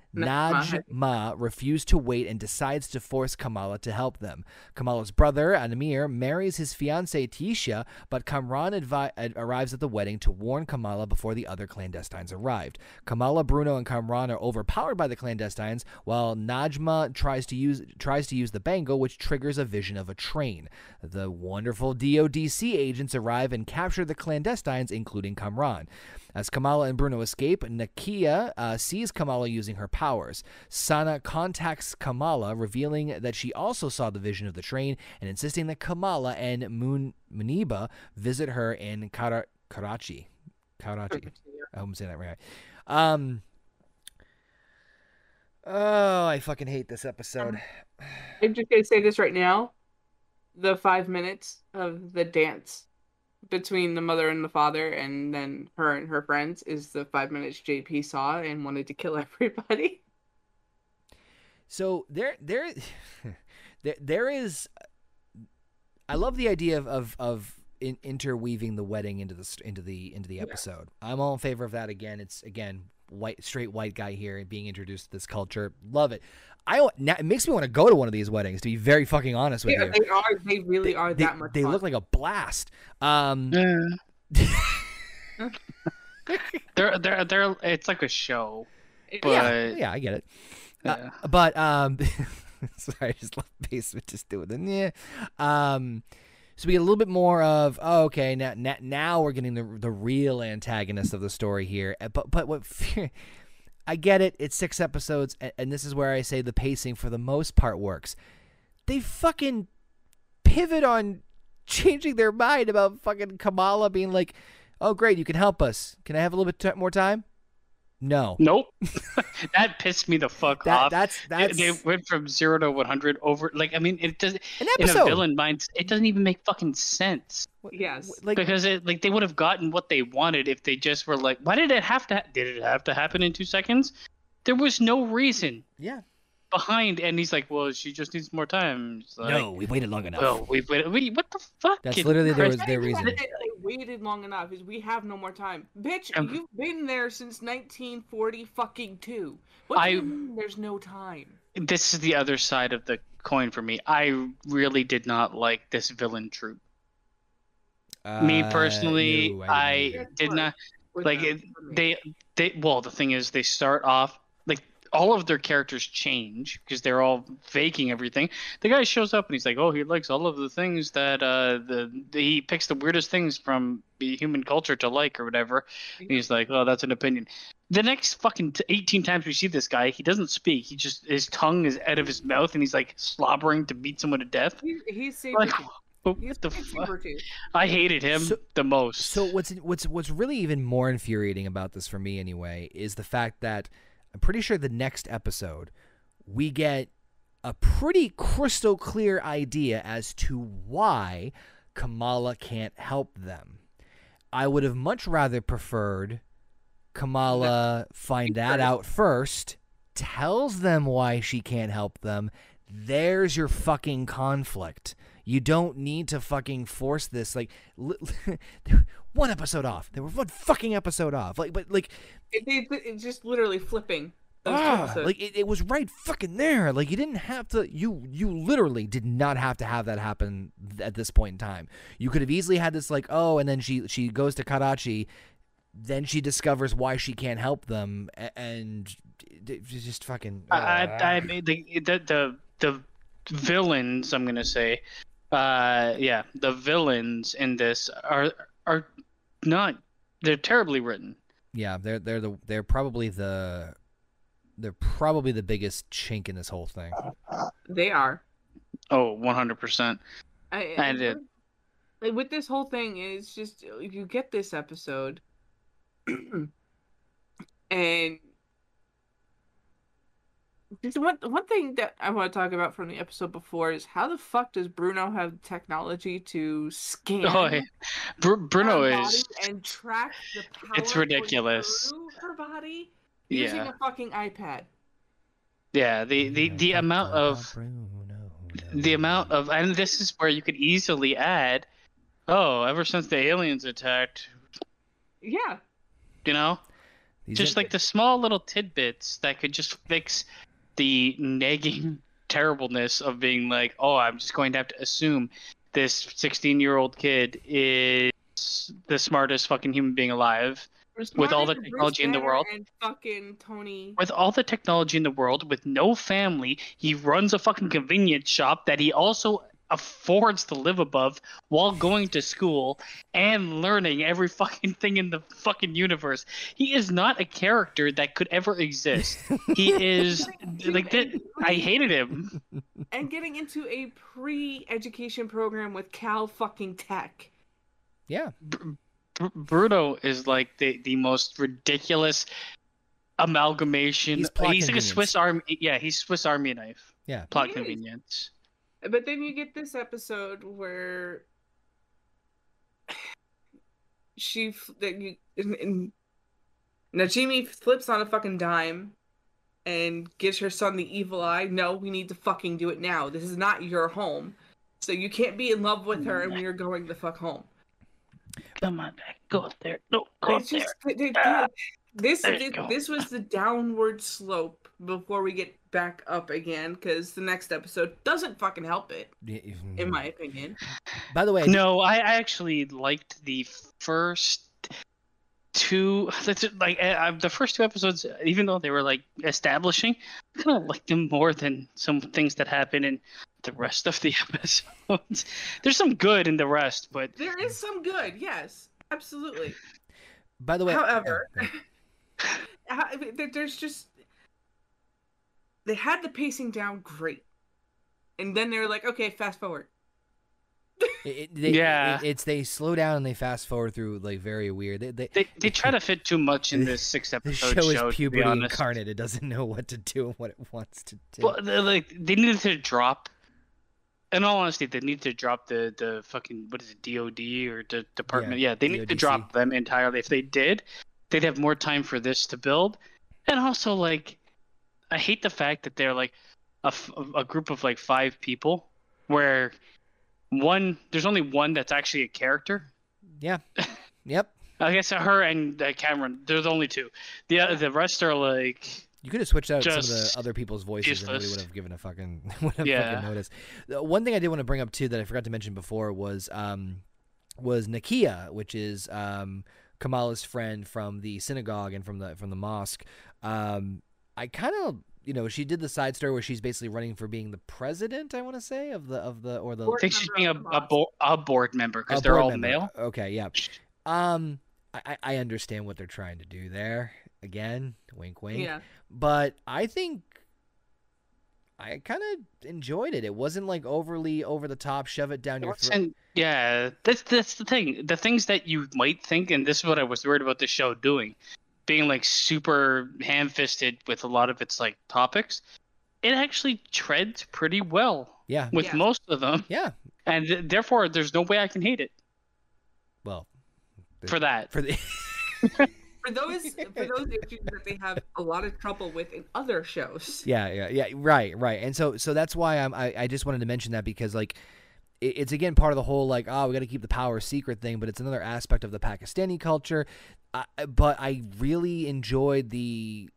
Najma. Refused to wait and decides to force Kamala to help them. Kamala's brother, Anamir, marries his fiancee Tyesha, but Kamran advi- ad- arrives at the wedding to warn Kamala before the other clandestines arrived. Kamala, Bruno, and Kamran are overpowered by the clandestines, while Najma tries to use tries to use the bangle, which triggers a vision of a train. The wonderful DODC agents arrive and capture the clandestines, including Kamran. As Kamala and Bruno escape, Nakia uh, sees Kamala using her powers. Sana contacts Kamala, revealing that she also saw the vision of the train and insisting that Kamala and Mun- Muneeba visit her in Kara- Karachi. Karachi. I hope I'm saying that right. Um. Oh, I fucking hate this episode. I'm just gonna say this right now. The five minutes of the dance between the mother and the father, and then her and her friends, is the five minutes JP saw and wanted to kill everybody. So there, there, there, there is. I love the idea of of, of in, interweaving the wedding into the into the into the Yeah. episode. I'm all in favor of that. Again, it's again white, straight white guy here and being introduced to this culture. Love it. I now, it makes me want to go to one of these weddings. To be very fucking honest with Yeah, you, they are. They really are they, that much. they fun. look like a blast. Um, Yeah. they're they're they're it's like a show. But- yeah, yeah, I get it. Uh, Yeah. but um, sorry, I just left basement just doing the yeah. Um, so we get a little bit more of oh, okay now now, now we're getting the the real antagonist of the story here. Uh, But but what I get it. It's six episodes, and, and this is where I say the pacing for the most part works. They fucking pivot on changing their mind about fucking Kamala being like, "Oh, great, you can help us. Can I have a little bit t- more time?" No, Nope. that pissed me the fuck that off. that's They- that's they went from zero to one hundred over. Like I mean, it does an episode. in a villain mind. It doesn't even make fucking sense Yes. like because it like they would have gotten what they wanted if they just were like, why did it have to? Ha- did it have to happen in two seconds? There was no reason yeah. Behind, and he's like, well, she just needs more time. Like, no, we waited long enough. Well, we wait. wait, What the fuck? That's literally there was their reason. They, they waited long enough. Is we have no more time, bitch. Um, you've been there since 1940 fucking two. What do I- you mean there's no time? this is the other side of the coin for me. I really did not like this villain troop. Me Uh, personally, no, I didn't did not like it, they they well the thing is they start off like all of their characters change because they're all faking everything. The guy shows up and he's like, "Oh, he likes all of the things that uh the, the he picks the weirdest things from the human culture to like or whatever." And he's like, "Oh, that's an opinion." The next fucking t- 18 times we see this guy, he doesn't speak. He just his tongue is out of his mouth and he's like slobbering to beat someone to death. He, he's saber Like, tooth. what the fucking fuck? I hated him So- the most. So what's what's what's really even more infuriating about this for me anyway is the fact that I'm pretty sure the next episode we get a pretty crystal clear idea as to why Kamala can't help them. I would have much rather preferred Kamala find that out first, tells them why she can't help them. There's your fucking conflict. You don't need to fucking force this. Like, li- they were one episode off. They were one fucking episode off. Like, but like, It, it, it's just literally flipping. those ah, like it, it was right fucking there. Like you didn't have to. You you literally did not have to have that happen at this point in time. You could have easily had this like, oh, and then she she goes to Karachi, then she discovers why she can't help them, a- and it- it's just fucking. I, I, I mean, the, the the the villains. I'm gonna say, uh, yeah, the villains in this are are not. They're terribly written. yeah, they're they're the they're probably the they're probably the biggest chink in this whole thing. they are. Oh, 100 percent. I, I did. Like with this whole thing, it's just you get this episode, and just one one thing that I want to talk about from the episode before is how the fuck does Bruno have technology to scan Oh, yeah. Br- Bruno her is. and track the power It's ridiculous. through her body using a fucking iPad. yeah. The the the amount of the amount of and this is where you could easily add. Oh, ever since the aliens attacked, Yeah, you know, These just are- like the small little tidbits that could just fix the nagging terribleness of being like, oh, I'm just going to have to assume this 16 year old kid is the smartest fucking human being alive. With all the technology in the world. and fucking Tony. With all the technology in the world, with no family, he runs a fucking convenience shop that he also affords to live above while going to school and learning every fucking thing in the fucking universe. He is not a character that could ever exist. He is like that. I hated him. and getting into a pre-education program with Cal fucking Tech. yeah. Br- Bruno is like the the most ridiculous amalgamation. He's he's like a. Swiss army. Yeah, he's Swiss Army knife. Yeah. Plot convenience. But then you get this episode where she that you and, and Najimi flips on a fucking dime and gives her son the evil eye. No, we need to fucking do it now. This is not your home. So you can't be in love with her and we are going the fuck home. Come on back. Go up there. No, go up there. just they- they- Ah, this there this, this was the downward slope before we get back up again because the next episode doesn't fucking help it in my opinion. By the way, No, I, I actually liked the first two, like uh, uh, the first two episodes, even though they were like establishing, I kind of liked them more than some things that happen in the rest of the episodes. There's some good in the rest, but There is some good, yes, absolutely. by the way, However, yeah, How- there's just they had the pacing down great, and then they're like, okay, fast forward. It, it- they, Yeah. it- it's they slow down and they fast forward through like very weird. They, they, they, they try to fit too much in this six the episode show is puberty incarnate. It doesn't know what to do and what it wants to do. Well, like they needed to drop. In all honesty, they need to drop the the fucking what is it, DOD or the department? Yeah, Yeah, they need to drop them entirely. If they did, they'd have more time for this to build. And also, like, I hate the fact that they're like a, f- a group of like five people, where one there's only one that's actually a character. yeah, yep. I guess her and uh, Kamran, they're the only two. The uh, the rest are like You could have switched out some of the other people's voices and nobody would have given a fucking would have Yeah. fucking noticed. One thing I did want to bring up too that I forgot to mention before was um was Nakia, which is um Kamala's friend from the synagogue and from the from the mosque. Um I kind of you know she did the side story where she's basically running for being the president. I want to say of the of the or the I think she's being a, a, bo- a board member because they're all member. male. Okay, yeah. Um, I, I- I understand what they're trying to do there. Again, wink, wink. Yeah, But I think I kind of enjoyed it. It wasn't like overly over the top, shove it down your throat. And yeah, that's that's the thing. The things that you might think, and this is what I was worried about the show doing, being like super ham-fisted with a lot of its like topics. it actually treads pretty well Yeah. with Yeah. most of them, Yeah. and th- therefore there's no way I can hate it Well, for that. for the For those for those issues that they have a lot of trouble with in other shows. Yeah, yeah, yeah. Right, right. And so, so that's why I'm. I, I just wanted to mention that because like, it, it's again part of the whole like, oh, we got to keep the power secret thing, but it's another aspect of the Pakistani culture. I, but I really enjoyed the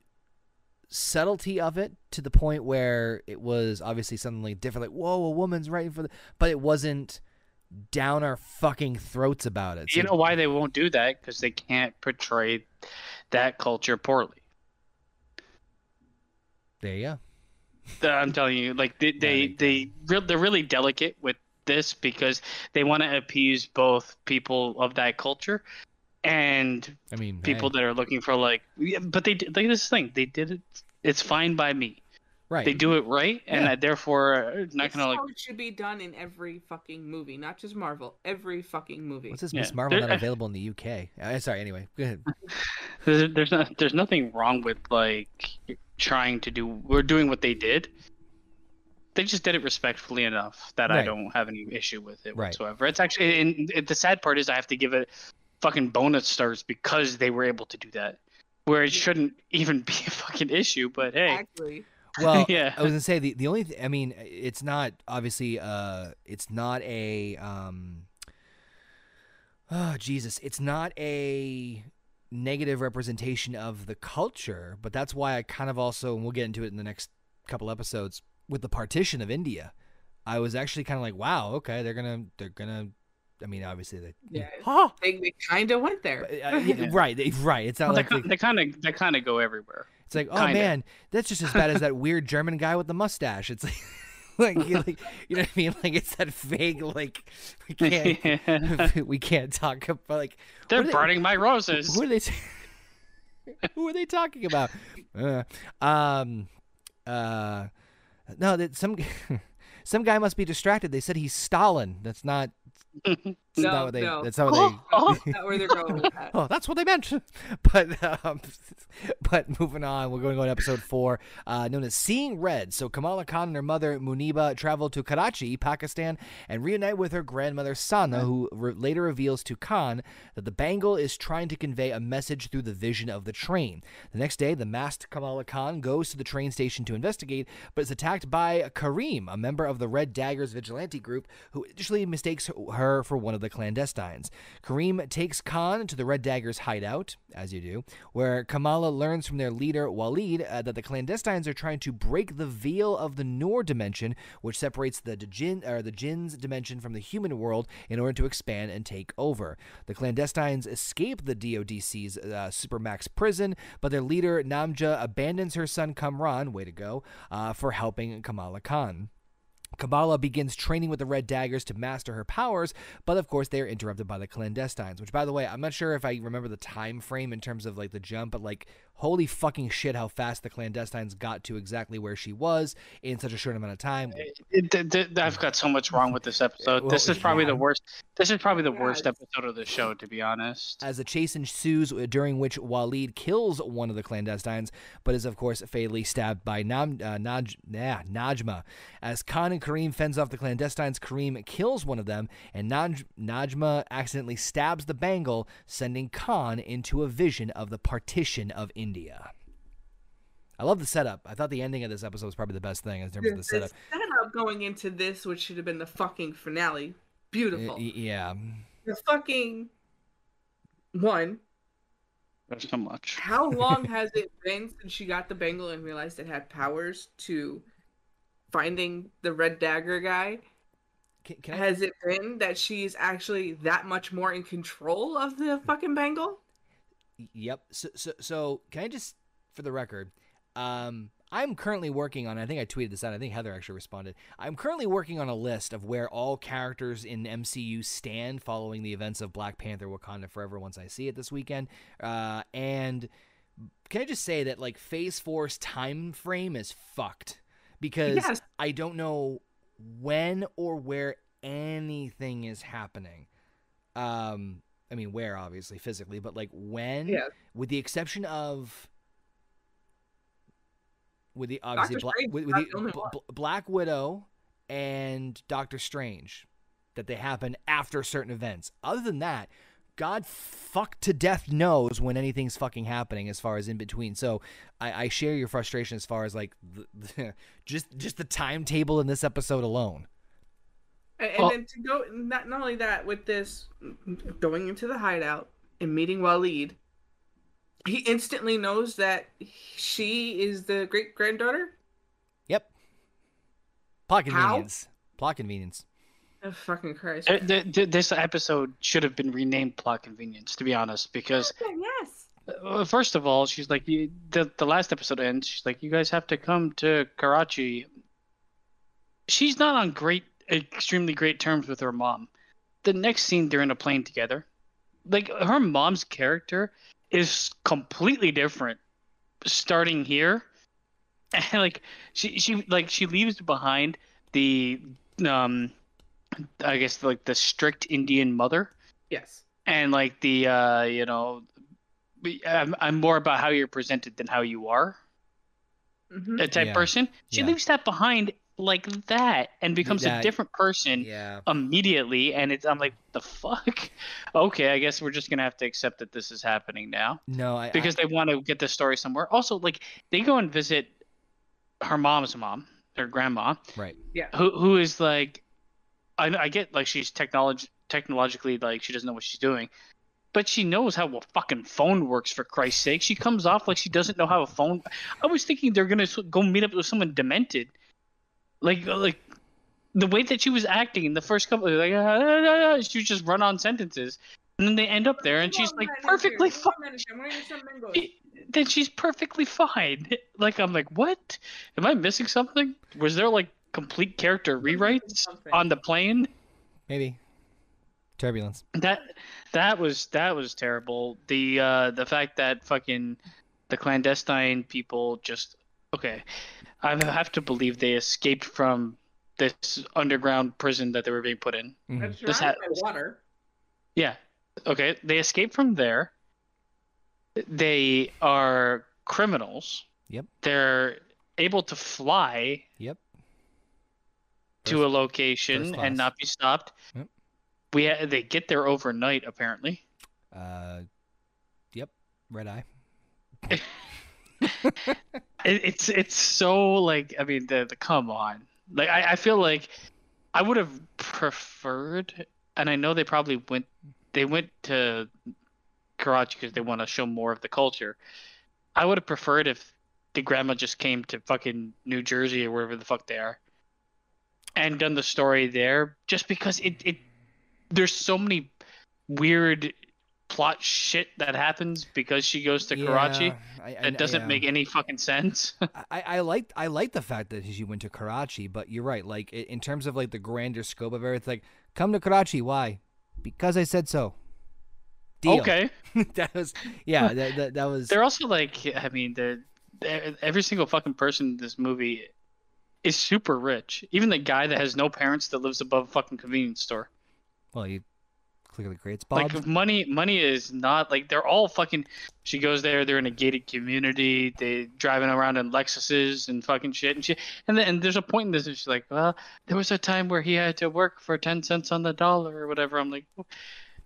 subtlety of it to the point where it was obviously something different, like whoa, a woman's writing for the, but it wasn't down our fucking throats about it. You know why they won't do that? Because they can't portray that culture poorly. there you go. I'm telling you, like they they they they're really delicate with this because they want to appease both people of that culture and I mean, people hey, that are looking for like. yeah, But they did- like this thing. They did it. It's fine by me. right? They do it right, and I therefore uh, not That's gonna like. how it should be done in every fucking movie, not just Marvel. Every fucking movie. What's this Yeah. Miss Marvel There- not available in the UK? Uh, sorry. Anyway, go ahead. There's, there's not there's nothing wrong with like trying to do. We're doing what they did. They just did it respectfully enough that I don't have any issue with it Right. whatsoever. It's actually, and it- the sad part is I have to give it fucking bonus stars because they were able to do that, where it shouldn't even be a fucking issue. But hey, Exactly. Well, Yeah. I was gonna say the the only th- I mean it's not obviously uh it's not a um oh Jesus it's not a negative representation of the culture, but that's why I kind of also and we'll get into it in the next couple episodes with the partition of India. I was actually kind of like, wow, okay, they're gonna they're gonna. I mean, obviously they. Yeah. Huh. They, they kind of went there. Uh, yeah, right, they, right. It's not well, they, like they- they kind of they kind of go everywhere. it's like, oh Kinda. man, that's just as bad as that weird German guy with the mustache. It's like, like, you- like, you know what I mean? Like it's that vague, like we can't, we can't talk about like They're what they- burning my roses. who are they? who are they talking about? Uh, um, uh, no, that some some guy must be distracted. They said he's Stalin. That's not. Mm-hmm. That's No, not what they. no. That's not what they. Oh, That's not where they're going with that. Oh, that's what they meant. But um, but moving on, we're going to go to episode four, uh, known as Seeing Red. So Kamala Khan and her mother Muneeba travel to Karachi, Pakistan, and reunite with her grandmother Sana, who re- later reveals to Khan that the bangle is trying to convey a message through the vision of the train. The next day, the masked Kamala Khan goes to the train station to investigate, but is attacked by Kareem, a member of the Red Daggers vigilante group, who initially mistakes her for one of the clandestines. Kareem takes Khan to the Red Daggers hideout, as you do, where Kamala learns from their leader Waleed uh, that the clandestines are trying to break the veil of the Noor dimension, which separates the jinn or the dimension from the human world, in order to expand and take over. The clandestines escape the DODC's uh, supermax prison, but their leader Namja abandons her son Kamran, way to go, uh, for helping Kamala Khan. Kamala begins training with the Red Daggers to master her powers, but of course they are interrupted by the clandestines. Which, by the way, I'm not sure if I remember the time frame in terms of like the jump, but like holy fucking shit, how fast the clandestines got to exactly where she was in such a short amount of time. It- th- th- I've got so much wrong with this episode. Well, this is probably yeah. the worst. This is probably the Yeah, worst episode of the show, to be honest. As a chase ensues, uh, during which Waleed kills one of the clandestines, but is of course fatally stabbed by Nam, uh, Naj, nah, Najma. As Khan and Kareem fends off the clandestines, Kareem kills one of them, and Naj, Najma accidentally stabs the bangle, sending Khan into a vision of the partition of India. I love the setup. I thought the ending of this episode was probably the best thing in terms of the The setup. setup going into this, which should have been the fucking finale. Beautiful. Y- yeah. The fucking one. There's so much. How long has it been since she got the bangle and realized it had powers to finding the red dagger guy? Can, can I, Has it been that she's actually that much more in control of the fucking bangle? Yep. So, so, so can I just, for the record, um, I'm currently working on. I think I tweeted this out. I think Heather actually responded. I'm currently working on a list of where all characters in MCU stand following the events of Black Panther: Wakanda Forever. Once I see it this weekend, uh, and can I just say that like Phase Four's time frame is fucked because Yes. I don't know when or where anything is happening. Um, I mean, where obviously physically, but like when, with the exception of with the obviously Bla- with, with the the only B- one. B- Black Widow and Doctor Strange that they happen after certain events. Other than that, God fuck to death knows when anything's fucking happening as far as in between. So I, I share your frustration as far as like the, the, just just the timetable in this episode alone. And, and Well- then to go not not only that with this going into the hideout and meeting Waleed, he instantly knows that she is the great granddaughter. Yep. Plot How? convenience. Plot convenience. Oh, fucking Christ! Uh, th- th- this episode should have been renamed Plot Convenience, to be honest, because yes. uh, first of all, she's like, the the last episode ends. She's like, you guys have to come to Karachi. She's not on great, extremely great terms with her mom. The next scene, they're in a plane together. Like her mom's character is completely different, starting here, and like she she like she leaves behind the um, I guess like the strict Indian mother? Yes. and like the uh you know I'm, I'm more about how you're presented than how you are hmm a type Yeah. person. She Yeah. leaves that behind like that and becomes that- a different person Yeah. immediately and it's i'm like the fuck? Okay i guess we're just gonna have to accept that this is happening now. No, I because they want to get the story somewhere. Also like they go and visit her mom's mom her grandma. Right. Yeah. Who who is like I, I get like she's technology technologically like she doesn't know what she's doing but she knows how a fucking phone works for christ's sake she comes off like she doesn't know how a phone i was thinking they're gonna go meet up with someone demented like like the way that she was acting in the first couple like uh, uh, uh, she just run on sentences and then they end up there and she's like perfectly fine then she's perfectly fine. Like I'm like, what? Am I missing something? Was there like complete character rewrites something. on the plane? Maybe. Turbulence. That that was that was terrible. The uh the fact that fucking the clandestine people just okay. I have to believe they escaped from this underground prison that they were being put in. Mhm. That's This surrounded ha- by water. Yeah. Okay. They escaped from there. They are criminals. Yep. They're able to fly Yep. To a location and not be stopped. Yep. We ha- they get there overnight apparently. Uh, yep. Red eye. It, it's it's so like I mean the the come on like I, I feel like I would have preferred and I know they probably went they went to Karachi because they want to show more of the culture. I would have preferred if the grandma just came to fucking New Jersey or wherever the fuck they are and done the story there just because it, it there's so many weird plot shit that happens because she goes to Karachi Yeah, I, I, that doesn't yeah. make any fucking sense. I, I like I like the fact that she went to Karachi, but you're right. Like in terms of like the grander scope of everything, like come to Karachi. Why? Because I said so. Deal. okay. that was yeah. That, that, that was They're also like, I mean, the every single fucking person in this movie is super rich. Even the guy that has no parents that lives above a fucking convenience store. well. You clearly creates Bob. Like money, money is not like they're all fucking. She goes there. They're in a gated community. They driving around in Lexuses and fucking shit and shit. And then and there's a point in this. And she's like, well, there was a time where he had to work for ten cents on the dollar or whatever. I'm like,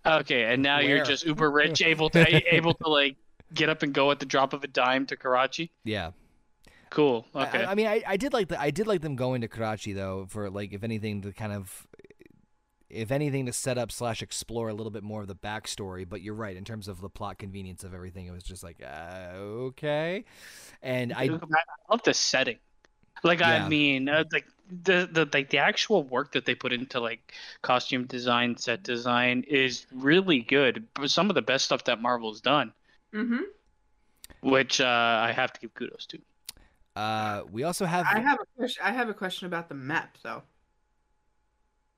okay. And now you're just uber rich, able to able to like get up and go at the drop of a dime to Karachi. yeah. Cool. I- Okay. I, I mean, I, I did like the I did like them going to Karachi though for like if anything to kind of if anything to set up slash explore a little bit more of the backstory. But you're right in terms of the plot convenience of everything. It was just like uh, okay, and I I love the setting. Like Yeah. I mean, uh, like the the like the actual work that they put into like costume design, set design is really good. But some of the best stuff that Marvel's done, Mm-hmm. which uh, I have to give kudos to. Uh we also have I have a question. I have a question about the map though.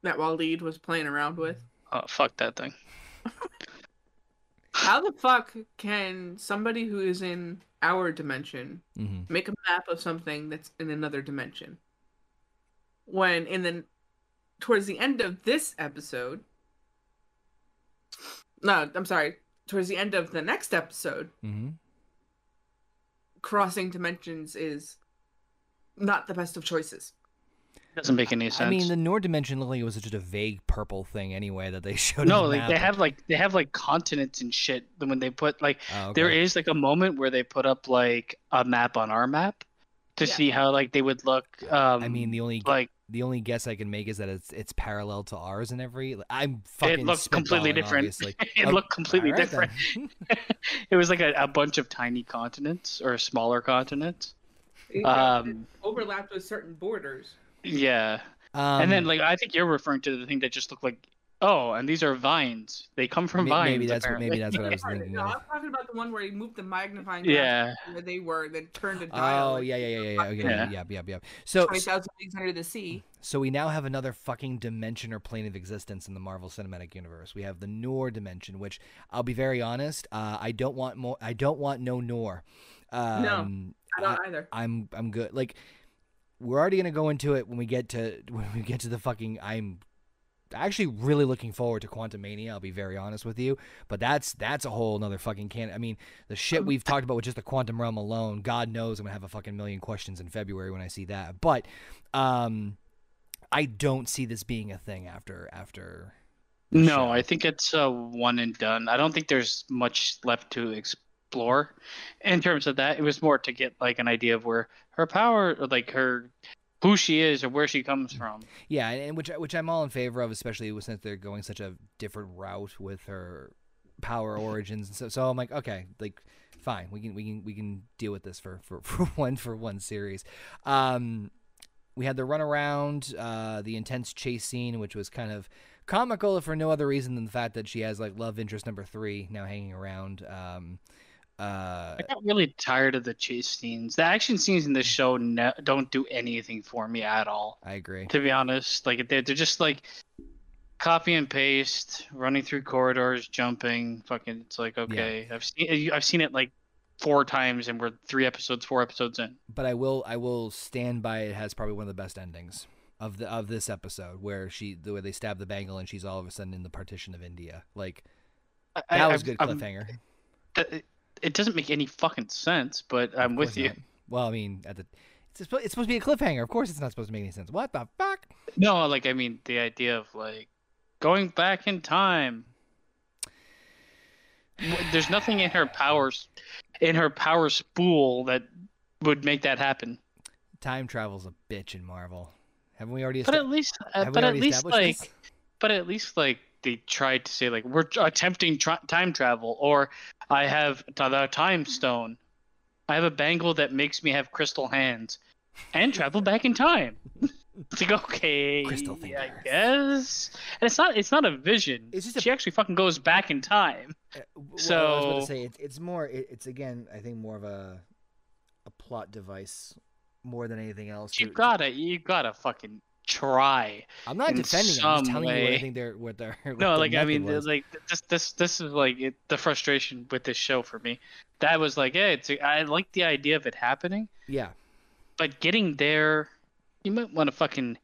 That Waleed was playing around with. Oh fuck that thing. How the fuck can somebody who is in our dimension mhm. make a map of something that's in another dimension? When in the towards the end of this episode, no, I'm sorry, towards the end of the next episode, Mhm. Crossing dimensions is not the best of choices. Doesn't make any sense. I mean, the Noor dimension looked like it was just a vague purple thing anyway that they showed. no, like they have like they have like continents and shit. When they put like Oh, okay. is like a moment where they put up like a map on our map to Yeah. see how like they would look. Um, I mean, the only like the only guess I can make is that it's it's parallel to ours and every. I'm fucking. it looked completely different. Obviously. it Oh, looked completely Alright different. it was like a, a bunch of tiny continents or smaller continents. Um, overlapped with certain borders. yeah, um, and then like I think you're referring to the thing that just looked like oh, and these are vines. They come from may- vines. maybe that's what maybe that's what I was thinking. no. I'm talking about the one where he moved the magnifying glass Yeah. where they were, and then turned a dial. Oh yeah, yeah, yeah, yeah, yeah. Okay, Yeah. yeah, yeah, yeah. So, 20,000 leagues under the sea. so we now have another fucking dimension or plane of existence in the Marvel Cinematic Universe. We have the Nor dimension, which I'll be very honest, uh, I don't want more. I don't want no Nor. Um, I don't either. I'm I'm good. Like we're already gonna go into it when we get to when we get to the fucking. I'm actually really looking forward to Quantumania. I'll be very honest with you, but that's that's a whole another fucking can. I mean, the shit we've talked about with just the quantum realm alone. God knows I'm gonna have a fucking million questions in February when I see that. But um, I don't see this being a thing after after. No, show. I think it's a one and done. I don't think there's much left to explore in terms of that. It was more to get like an idea of where her power, or like her, who she is, or where she comes from. Yeah, and, which which I'm all in favor of, especially since they're going such a different route with her power origins. And so, so I'm like, okay, like, fine, we can we can we can deal with this for for, for one for one series. Um, we had the runaround, uh, the intense chase scene, which was kind of comical for no other reason than the fact that she has like love interest number three now hanging around. Um, uh, I got really tired of the chase scenes. The action scenes in this show ne- don't do anything for me at all. I agree. To be honest, like they're, they're just like copy and paste, running through corridors, jumping. Fucking, it's like okay, I've seen I've seen it like four times, and we're three episodes, four episodes in. but I will I will stand by it has probably one of the best endings of the of this episode where she the way they stab the bangle and she's all of a sudden in the partition of India. Like that I- was I've- good I'm- cliffhanger. that- it doesn't make any fucking sense, but I'm with you. not. Well, I mean, at the it's supposed, it's supposed to be a cliffhanger. Of course, it's not supposed to make any sense. What the fuck? No, like I mean the idea of like going back in time. There's nothing in her powers, in her power spool that would make that happen. Time travel's a bitch in Marvel. Haven't we already? But at least, uh, but at least like, this? but at least like they tried to say like we're attempting tra- time travel, or I have the time stone. I have a bangle that makes me have crystal hands, and travel back in time. It's like okay, Crystal I guess, and it's not it's not a vision. It's just a- she actually fucking goes back in time. Uh, well, I was So- about to say it's it's more it, it's again I think more of a a plot device more than anything else. You gotta you gotta fucking try. I'm not defending. it. I'm just some telling you what I think they're what their what No, their like I mean, was. like this, this, this is like it, the frustration with this show for me. That was like, hey, it's I like the idea of it happening, yeah. but getting there, you might want to fucking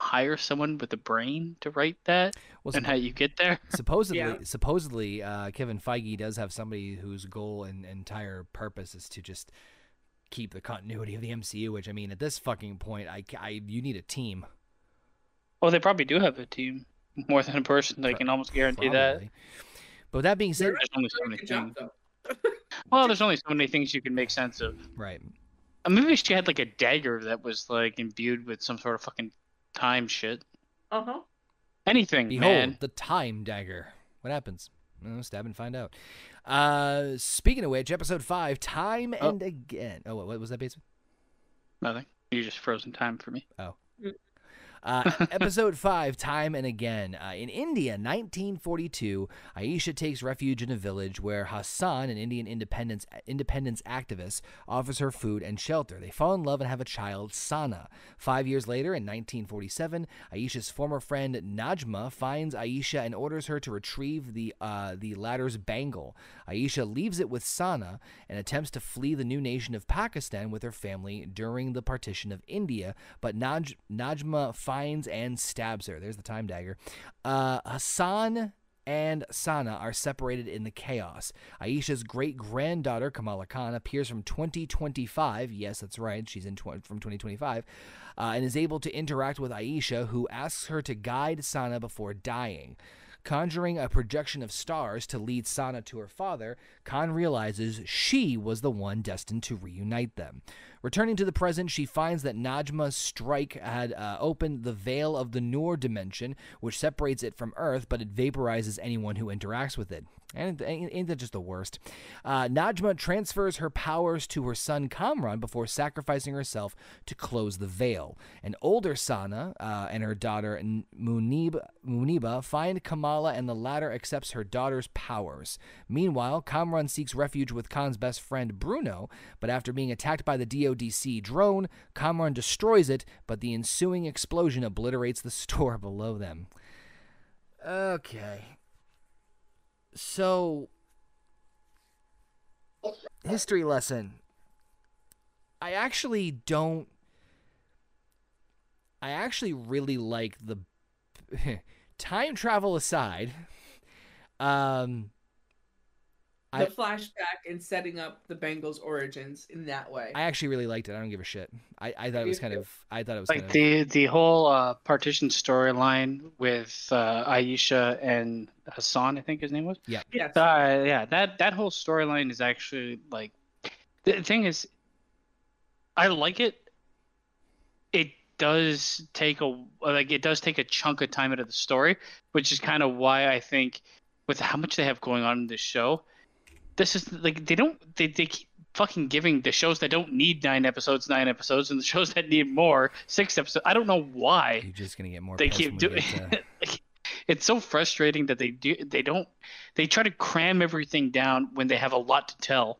hire someone with a brain to write that Well, and suppo- how you get there. supposedly, Yeah. supposedly, uh, Kevin Feige does have somebody whose goal and entire purpose is to just keep the continuity of the MCU. Which I mean, at this fucking point, I, I you need a team. Well, they probably do have a team more than a person. I Pro- can almost guarantee that. But that being said, There's only so many things. Well, there's only so many things you can make sense of. right? Uh, Maybe she had like a dagger that was like imbued with some sort of fucking time shit. Uh-huh. Anything, Behold, man. the time dagger. What happens? Uh, stab and find out. Uh, speaking of which, episode five, time Oh. and again. Oh, what, what was that, Bateman? Nothing. You just frozen time for me. Uh, episode 5, Time and Again. Uh, in India, 1942, Aisha takes refuge in a village where Hassan, an Indian independence, independence activist, offers her food and shelter. They fall in love and have a child, Sana. Five years later, in 1947, Aisha's former friend Najma finds Aisha and orders her to retrieve the, uh, the latter's bangle. Aisha leaves it with Sana and attempts to flee the new nation of Pakistan with her family during the partition of India, but Naj- Najma finds and stabs her. There's the time dagger. Uh, Hassan and Sana are separated in the chaos. Aisha's great granddaughter, Kamala Khan, appears from 2025. Yes, that's right. She's in tw- from 2025. Uh, and is able to interact with Aisha, who asks her to guide Sana before dying. Conjuring a projection of stars to lead Sana to her father, Khan realizes she was the one destined to reunite them. Returning to the present, she finds that Najma's strike had uh, opened the veil of the Noor dimension, which separates it from Earth, but it vaporizes anyone who interacts with it. And ain't that just the worst? Uh, Najma transfers her powers to her son Kamran before sacrificing herself to close the veil. An older Sana uh, and her daughter Munib, Muneeba find Kamala, and the latter accepts her daughter's powers. Meanwhile, Kamran seeks refuge with Khan's best friend Bruno, but after being attacked by the DODC drone, Kamran destroys it, but the ensuing explosion obliterates the store below them. Okay. So, history lesson. I actually don't. I actually really like the time travel aside. Um, The I- flashback and setting up the bangle's origins in that way. I actually really liked it. I don't give a shit. I, I thought it was kind of. I thought it was like kind of. the the whole uh, partition storyline with uh, Aisha and Hassan, I think his name was. Yeah. Uh, yeah, that that whole storyline is actually like the thing is, I like it. It does take a like it does take a chunk of time out of the story, which is kind of why I think with how much they have going on in this show, this is like they don't they they keep fucking giving the shows that don't need nine episodes nine episodes and the shows that need more six episodes. I don't know why You're just gonna get more. they keep doing to- like, it's so frustrating that they do they don't they try to cram everything down when they have a lot to tell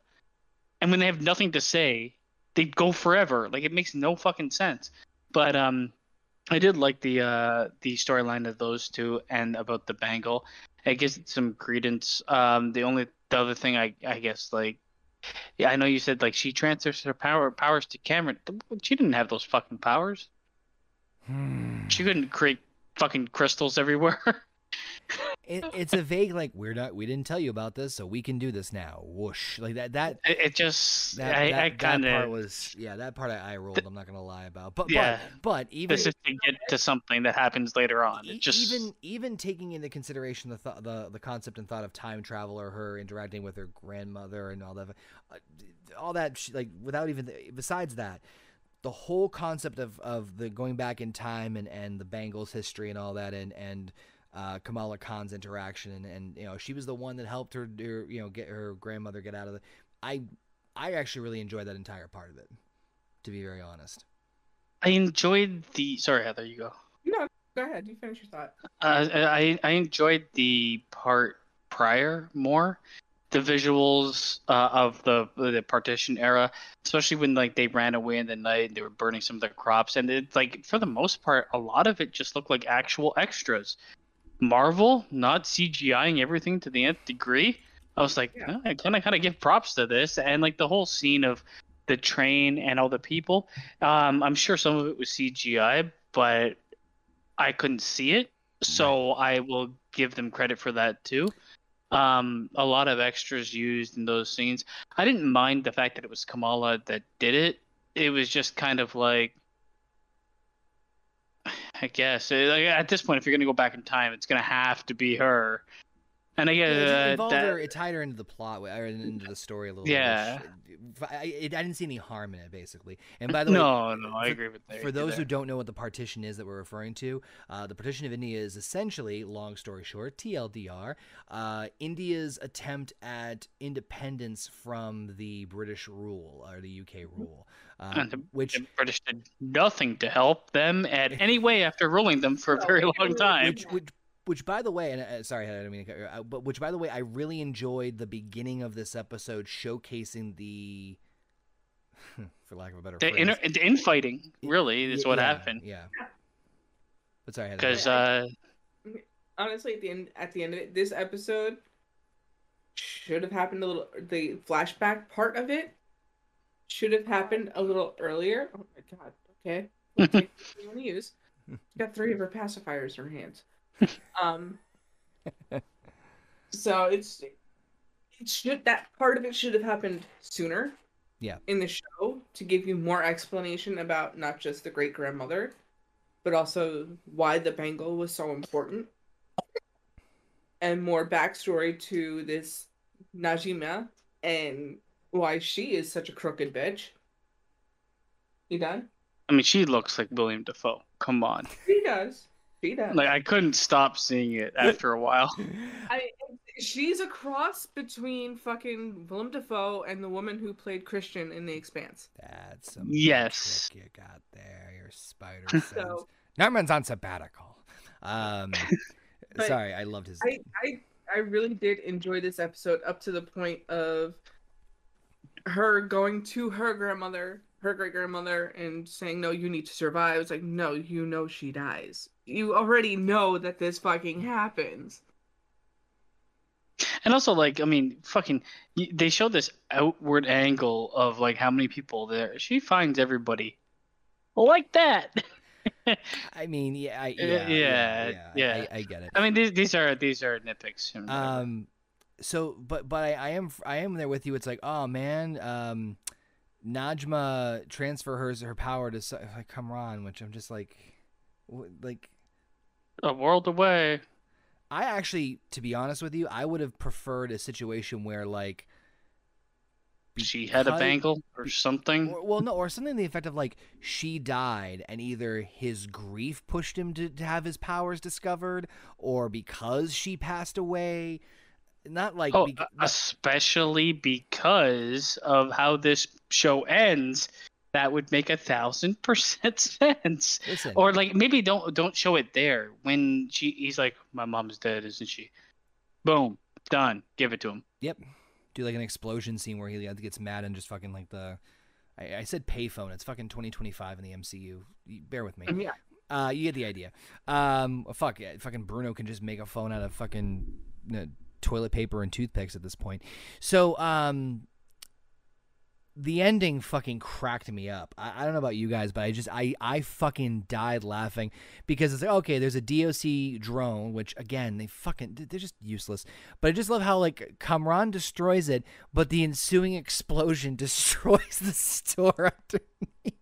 and when they have nothing to say they go forever like it makes no fucking sense but um i did like the uh the storyline of those two and about the bangle it gives it some credence um the only the other thing i i guess like yeah i know you said like she transfers her power powers to Kamran she didn't have those fucking powers Hmm. she couldn't create fucking crystals everywhere. it, it's a vague like we're not we didn't tell you about this so we can do this now whoosh like that that it, it just that, I, that, I kind part of was yeah that part I, I rolled I'm not gonna lie about but Yeah. but but even this is to get to something that happens later on. It just even even taking into consideration the th- the the concept and thought of time travel or her interacting with her grandmother and all that uh, all that like without even besides that the whole concept of, of the going back in time and, and the bangle's history and all that and and uh, Kamala Khan's interaction and, and you know she was the one that helped her do, you know get her grandmother get out of the I I actually really enjoyed that entire part of it to be very honest I enjoyed the. Sorry, Heather, you go. No, go ahead. You finish your thought. Uh, I I enjoyed the part prior more, the visuals uh, of the the partition era, especially when like they ran away in the night and they were burning some of the crops, and it like for the most part, a lot of it just looked like actual extras. Marvel not CGIing everything to the nth degree. I was like, Yeah. "Oh, I kind of kind of give props to this, and like the whole scene of the train and all the people. Um, I'm sure some of it was CGI, but I couldn't see it, so I will give them credit for that too. Um, a lot of extras used in those scenes. I didn't mind the fact that it was Kamala that did it. It was just kind of like, I guess at this point, if you're gonna go back in time, it's gonna have to be her. And I Yeah, guess it uh, that- her. It tied her into the plot, or into the story a little. Yeah. bit, which- I, I, I didn't see any harm in it, basically. And by the way, no, no, I agree with that. for those who don't know what the partition is that we're referring to, uh, the partition of India is essentially, long story short, TLDR, uh, India's attempt at independence from the British rule or the UK rule, uh, And the- which the British did nothing to help them at any way after ruling them for a very long time. which which which by the way and uh, sorry I didn't mean to cut you out, but which by the way I really enjoyed the beginning of this episode showcasing the for lack of a better The, phrase inner, the infighting really is Y- what yeah, happened yeah but sorry because Heather, uh, Honestly, at the end, at the end of it, this episode should have happened a little. The flashback part of it should have happened a little earlier. Oh my god. Okay. We'll you want to use. Got three of her pacifiers in her hands. Um. So it's it should that part of it should have happened sooner. Yeah. In the show to give you more explanation about not just the great grandmother, but also why the bangle was so important. And more backstory to this Najima and why she is such a crooked bitch. You done? I mean, she looks like William Dafoe. Come on. She does. She does. Like I couldn't stop seeing it after a while. I, she's a cross between fucking Willem Dafoe and the woman who played Chrisjen in The Expanse. That's some Yes. trick you got there. Your spider sense. So Norman's on sabbatical. Um, sorry, I loved his. I, I, I really did enjoy this episode up to the point of her going to her grandmother, her great grandmother, and saying, "No, you need to survive." It's like, no, you know she dies. You already know that this fucking happens. And also, like, I mean, fucking, they show this outward angle of like how many people there. She finds everybody like that. I mean, yeah, I, Uh, yeah, yeah, yeah, yeah. I, I get it. I mean, these these are these are nitpicks. Um, so, but but I, I am I am there with you. It's like, oh man, um, Najma transfer hers her power to Sa- like Kamran, which I'm just like, wh- like a world away. I actually, to be honest with you, I would have preferred a situation where like She had a bangle or something. Or, well, no, or something to the effect of like she died, and either his grief pushed him to, to have his powers discovered, or because she passed away. Not like Oh, be- especially because of how this show ends, that would make a thousand percent sense. listen. Or like maybe don't don't show it there when she he's like, my mom's dead, isn't she? Boom, done. Give it to him. Yep. Do like an explosion scene where he gets mad and just fucking like the. I, I said payphone. It's fucking 2025 in the MCU. Bear with me. I mean, Uh, you get the idea. Um, fuck yeah, fucking Bruno can just make a phone out of fucking you know, toilet paper and toothpicks at this point. So, um, the ending fucking cracked me up. I, I don't know about you guys, but I just I I fucking died laughing because it's like okay, there's a DOC drone, which again they fucking they're just useless. But I just love how like Kamran destroys it, but the ensuing explosion destroys the store underneath.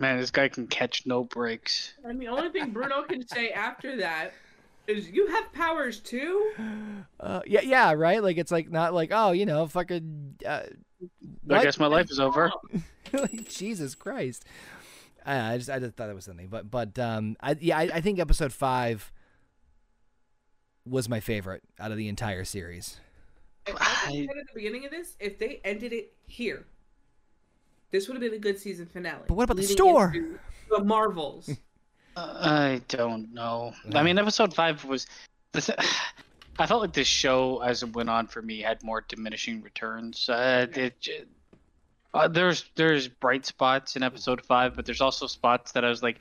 Man, this guy can catch no breaks. and the only thing Bruno can say after that is, "You have powers too." Uh, yeah, yeah, right. Like it's like not like oh, you know, fucking. Uh, I guess my life is over. like Jesus Christ. I, I just I just thought that was something, but but um, I yeah, I, I think episode five was my favorite out of the entire series. And like I I- said at the beginning of this, if they ended it here, this would have been a good season finale. But what about the store? The Marvels. I don't know. I mean, episode five was. The th- I felt like this show, as it went on for me, had more diminishing returns. Uh, it, uh, there's there's bright spots in episode five, but there's also spots that I was like,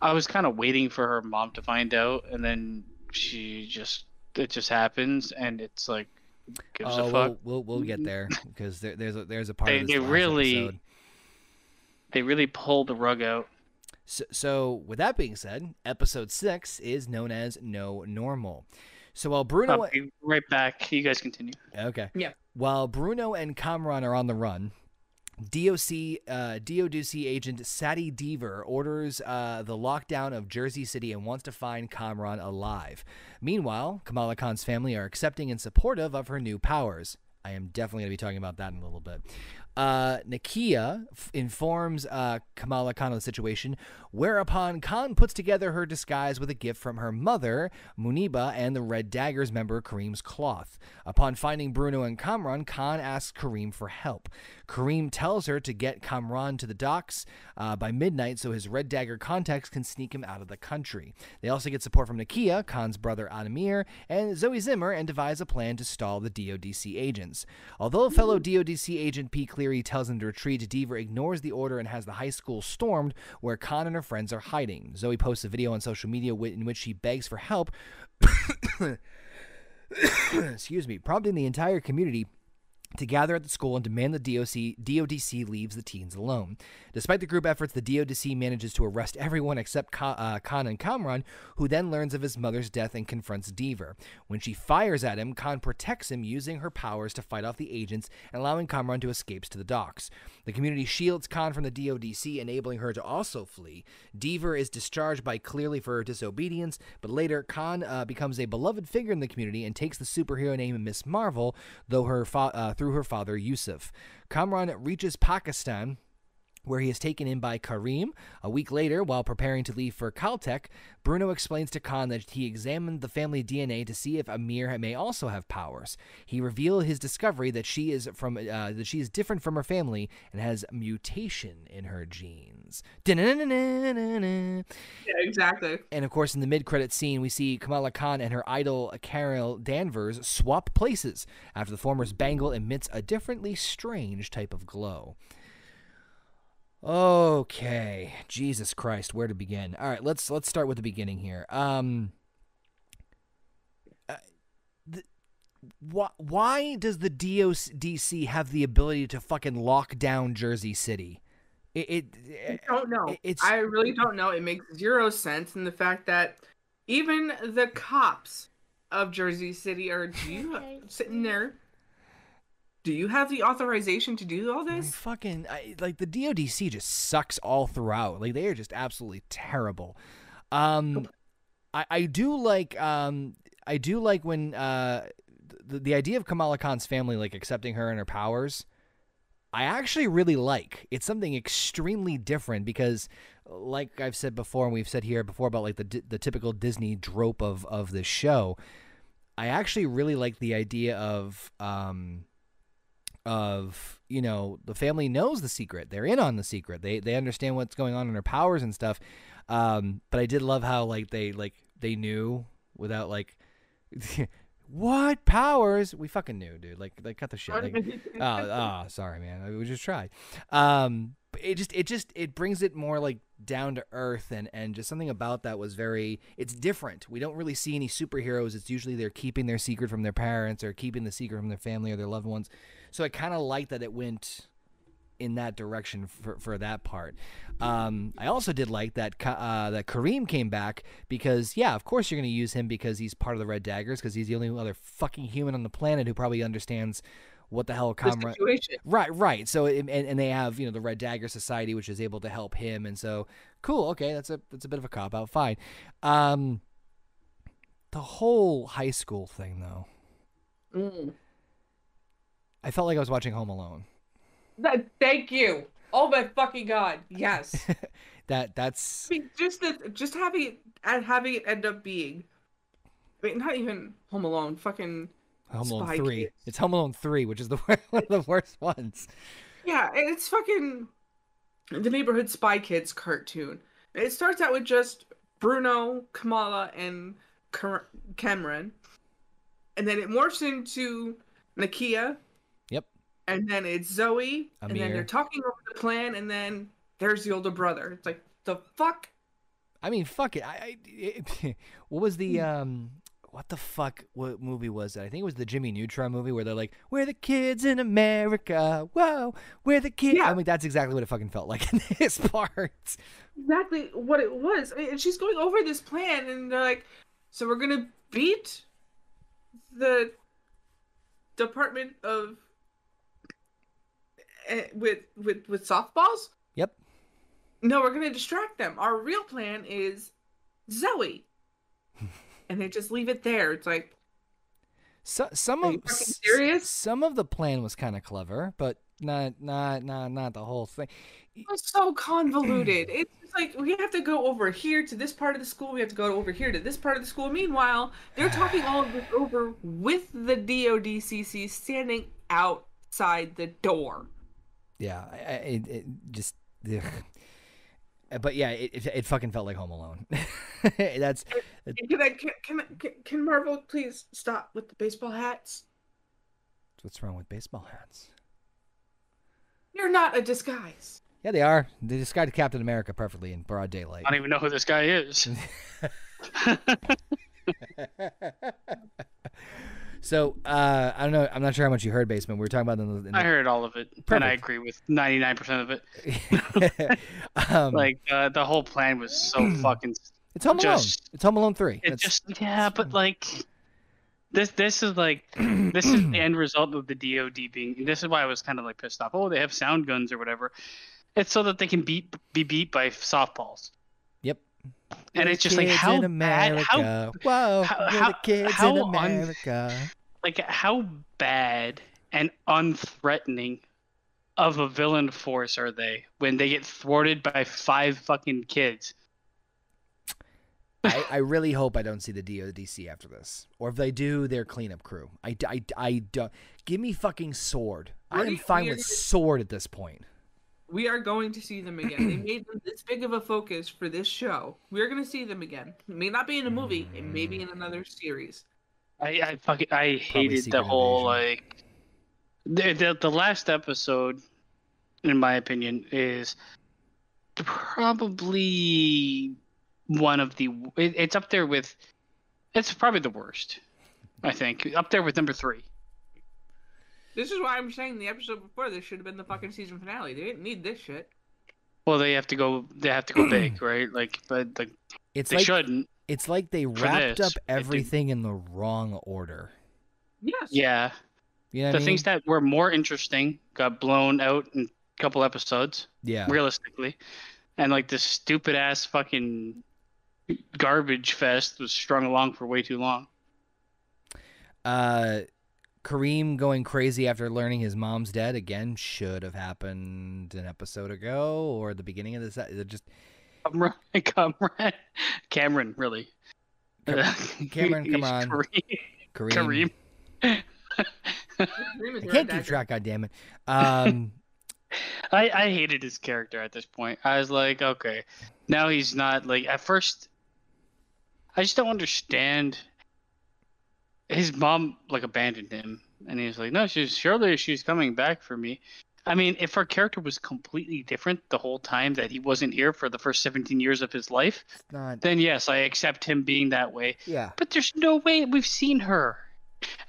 I was kind of waiting for her mom to find out, and then she just it just happens, and it's like, gives oh, a fuck. we'll, we'll we'll get there because there, there's a there's a part They- of this they really- episode. They really pulled the rug out. So, so with that being said, episode six is known as No Normal. So while Bruno, I'll be right back. You guys continue. okay, Yeah. while Bruno and Kamran are on the run, DOC uh, DODC agent Sadie Deaver orders uh, the lockdown of Jersey City and wants to find Kamran alive. Meanwhile, Kamala Khan's family are accepting and supportive of her new powers. I am definitely going to be talking about that in a little bit. Uh, Nakia f- informs uh, Kamala Khan of the situation, whereupon Khan puts together her disguise with a gift from her mother, Muneeba, and the Red Daggers member Kareem's cloth. Upon finding Bruno and Kamran, Khan asks Kareem for help. Kareem tells her to get Kamran to the docks uh, by midnight so his Red Dagger contacts can sneak him out of the country. They also get support from Nakia, Khan's brother Adamir, and Zoe Zimmer and devise a plan to stall the DODC agents. Although fellow DODC agent P. Cleary tells him to retreat, Deaver ignores the order and has the high school stormed where Khan and her friends are hiding. Zoe posts a video on social media in which she begs for help. excuse me, prompting the entire community to gather at the school and demand the DOC, DODC leaves the teens alone. Despite the group efforts, the DODC manages to arrest everyone except Ka- uh, Khan and Kamran, who then learns of his mother's death and confronts Deaver. When she fires at him, Khan protects him using her powers to fight off the agents and allowing Kamran to escape to the docks. The community shields Khan from the DODC, enabling her to also flee. Deaver is discharged by Cleary for her disobedience, but later Khan uh, becomes a beloved figure in the community and takes the superhero name Miss Marvel, though her fa- uh, through her father Yusuf. Kamran reaches Pakistan where he is taken in by Kareem. A week later, while preparing to leave for Caltech, Bruno explains to Khan that he examined the family DNA to see if Aamir may also have powers. He revealed his discovery that she is from uh, that she is different from her family and has mutation in her genes. Yeah, exactly. And of course, in the mid-credit scene, we see Kamala Khan and her idol Carol Danvers swap places after the former's bangle emits a differently strange type of glow. Okay, Jesus Christ, where to begin? All right, let's let's start with the beginning here. Um, uh, the, why why does the DOC have the ability to fucking lock down Jersey City? It, it, I don't know. it- it's I really don't know. It makes zero sense in the fact that even the cops of Jersey City are do you sitting there. Do you have the authorization to do all I this? fucking I, like the DODC just sucks all throughout. Like they are just absolutely terrible. Um, I, I do like um I do like when uh the, the idea of Kamala Khan's family like accepting her and her powers. I actually really like. It's something extremely different because, like I've said before, and we've said here before about like the the typical Disney trope of of this show. I actually really like the idea of um of you know the family knows the secret. They're in on the secret. They they understand what's going on in her powers and stuff. Um but i did love how like they like they knew without like what powers? We fucking knew dude. Like like cut the shit. Like, oh, oh sorry man. We just tried. Um but it just it just it brings it more like down to earth and and just something about that was very it's different. We don't really see any superheroes. It's usually they're keeping their secret from their parents or keeping the secret from their family or their loved ones so i kind of like that it went in that direction for, for that part. Um, I also did like that uh, that Kareem came back because yeah, of course you're going to use him because he's part of the Red Daggers because he's the only other fucking human on the planet who probably understands what the hell situation. Right, right. So and, and they have you know the Red Dagger Society which is able to help him, and so cool. Okay, that's a that's a bit of a cop out. Fine. Um, the whole high school thing though, Mm. I felt like I was watching Home Alone. That, thank you. Oh my fucking god. Yes. That that's I mean, just the, just having it and having it end up being. I mean, not even Home Alone. Fucking Home Alone three. Kids. It's Home Alone three, which is the one of the worst ones. yeah, it's fucking the neighborhood spy kids cartoon. It starts out with just Bruno, Kamala, and Kamran, and then it morphs into Nakia. And then it's Zoe, and then they're talking over the plan, and then there's the older brother. It's like the fuck. I mean, fuck it. I, I it, what was the um what the fuck what movie was it? I think it was the Jimmy Neutron movie where they're like, "We're the kids in America." Whoa, we're the kids. Yeah. I mean, that's exactly what it fucking felt like in this part. exactly what it was. I mean, and she's going over this plan, and they're like, "So we're gonna beat the Department of Eh, with with with softballs." Yep. No, we're gonna distract them. Our real plan is Zoe, and they just leave it there. It's like, So, some of you fucking s- serious? some of the plan was kind of clever, but not not not not the whole thing. it was so convoluted. It's like we have to go over here to this part of the school. We have to go over here to this part of the school. Meanwhile, they're talking all of this over with the DODCC standing outside the door. Yeah, I, I, it, it just. ugh. But yeah, it, it, it fucking felt like Home Alone. That's Can I can, can can can Marvel please stop with the baseball hats? what's wrong with baseball hats. You're not a disguise. Yeah, they are. They disguised Captain America perfectly in broad daylight. I don't even know who this guy is. So uh, I don't know. I'm not sure how much you heard, basement. We were talking about in the, in I heard all of it, and I agree with 99% of it. um, Like uh, the whole plan was so fucking. it's Home Alone. just- It's Home Alone three. It That's- just yeah, but like this this is like this is the end result of the DoD being. This is why I was kind of like pissed off. Oh, they have sound guns or whatever. It's so that they can beat be beat by softballs. Yep. And it's just like how in bad, how Whoa, how- we're the how- kids how in un- like how bad and unthreatening of a villain force are they when they get thwarted by five fucking kids? I, I really hope I don't see the DODC after this, or if they do, their cleanup crew. I, I, I don't give me fucking sword. I am fine with sword at this point. We are going to see them again. they made them this big of a focus for this show. We're going to see them again. It may not be in a movie. It may be in another series. I I fucking I hated the whole Invasion. like the, the the last episode, in my opinion, is probably one of the it, it's up there with it's probably the worst. I think up there with number three. This is why I'm saying the episode before this should have been the fucking season finale. They didn't need this shit. Well, they have to go. They have to go big, right? Like, but like It's they like shouldn't. it's like they wrapped this, up everything in the wrong order. Yes. Yeah, You know the I mean? things that were more interesting got blown out in a couple episodes. yeah. realistically. And like this stupid ass fucking garbage fest was strung along for way too long. Uh, Kareem going crazy after learning his mom's dead again should have happened an episode ago or the beginning of this. It just Kamran, Kamran, Kamran really. Kamran, come on. Kareem. Kareem. Kareem. Kareem is I a can't keep track. God damn it. Um, I, I hated his character at this point. I was like, okay, now he's not like at first. I just don't understand. His mom like abandoned him, and he was like, "No, she's surely she's coming back for me." I mean, if our character was completely different the whole time that he wasn't here for the first 17 years of his life, not. then yes, I accept him being that way. Yeah. But there's no way we've seen her.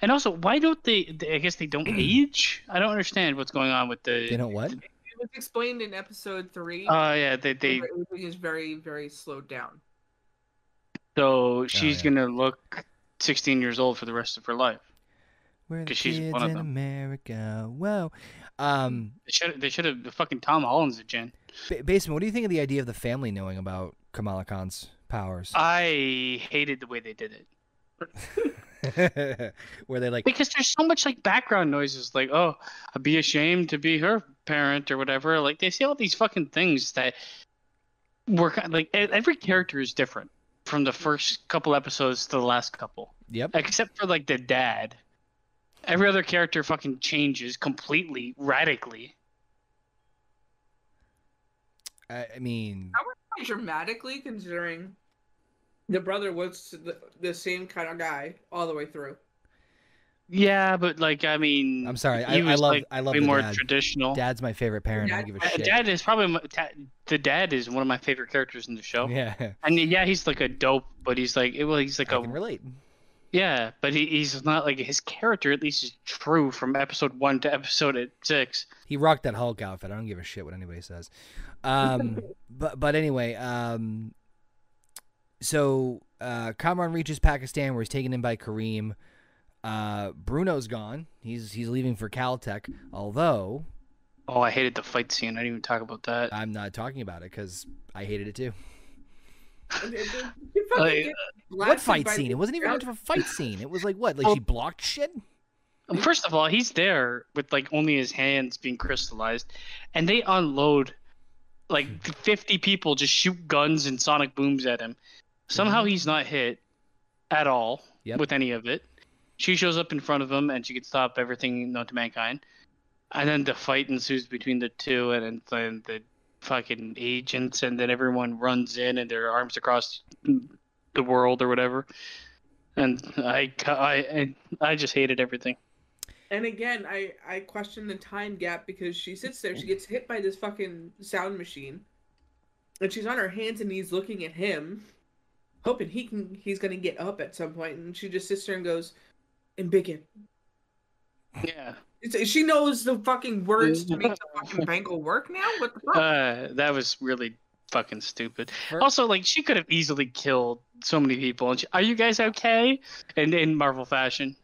And also, why don't they? they- I guess they don't age. I don't understand what's going on with the. They don't what? It was explained in episode three. Oh yeah, they they Everything is very, very slowed down. so she's oh, yeah. gonna look 16 years old for the rest of her life. We're the 'Cause she's kids one of in them. America. Whoa. Um, They should they should have the fucking Tom Holland's a ba- Basement, what do you think of the idea of the family knowing about Kamala Khan's powers? I hated the way they did it Where they like, because there's so much like background noises, like oh, I'd be ashamed to be her parent or whatever. Like they say all these fucking things that were kind like every character is different from the first couple episodes to the last couple. yep. except for like the dad. Every other character fucking changes completely, radically. I, I mean, Quite dramatically, considering the brother was the, the same kind of guy all the way through. Yeah, but like I mean, I'm sorry. he I, I love, like, I love way the more dad. traditional. Dad's my favorite parent. I don't give a Dad- shit. Dad is probably my, ta- the dad is one of my favorite characters in the show. Yeah, And yeah, he's like a dope, but he's like well, he's like I a can relate. yeah, but he, he's not like his character at least is true from episode one to episode six. He rocked that Hulk outfit. I don't give a shit what anybody says. Um, but but anyway, um, so uh, Kamran reaches Pakistan, where he's taken in by Kareem. Uh, Bruno's gone. He's he's leaving for Caltech. Although Oh, I hated the fight scene. I didn't even talk about that. I'm not talking about it because I hated it too. And it- it- you Like, What fight scene? the It wasn't even much of a fight scene. It was like what? Like Oh. she blocked shit. First of all, he's there with like only his hands being crystallized, and they unload like 50 people just shoot guns and sonic booms at him. Somehow he's not hit at all Yep. with any of it. She shows up in front of him and she can stop everything known to mankind. And then the fight ensues between the two, and then the fucking agents, and then everyone runs in and their arms across the world or whatever. And I, I, I, just hated everything. And again, I I question the time gap because she sits there, she gets hit by this fucking sound machine, and she's on her hands and knees looking at him, hoping he can he's gonna get up at some point, and she just sits there and goes, Embiggen. Yeah. It's, she knows the fucking words to make the fucking bangle work now. What the fuck? Uh, that was really fucking stupid. For- Also, like she could have easily killed so many people. And she, are you guys okay? And in Marvel fashion,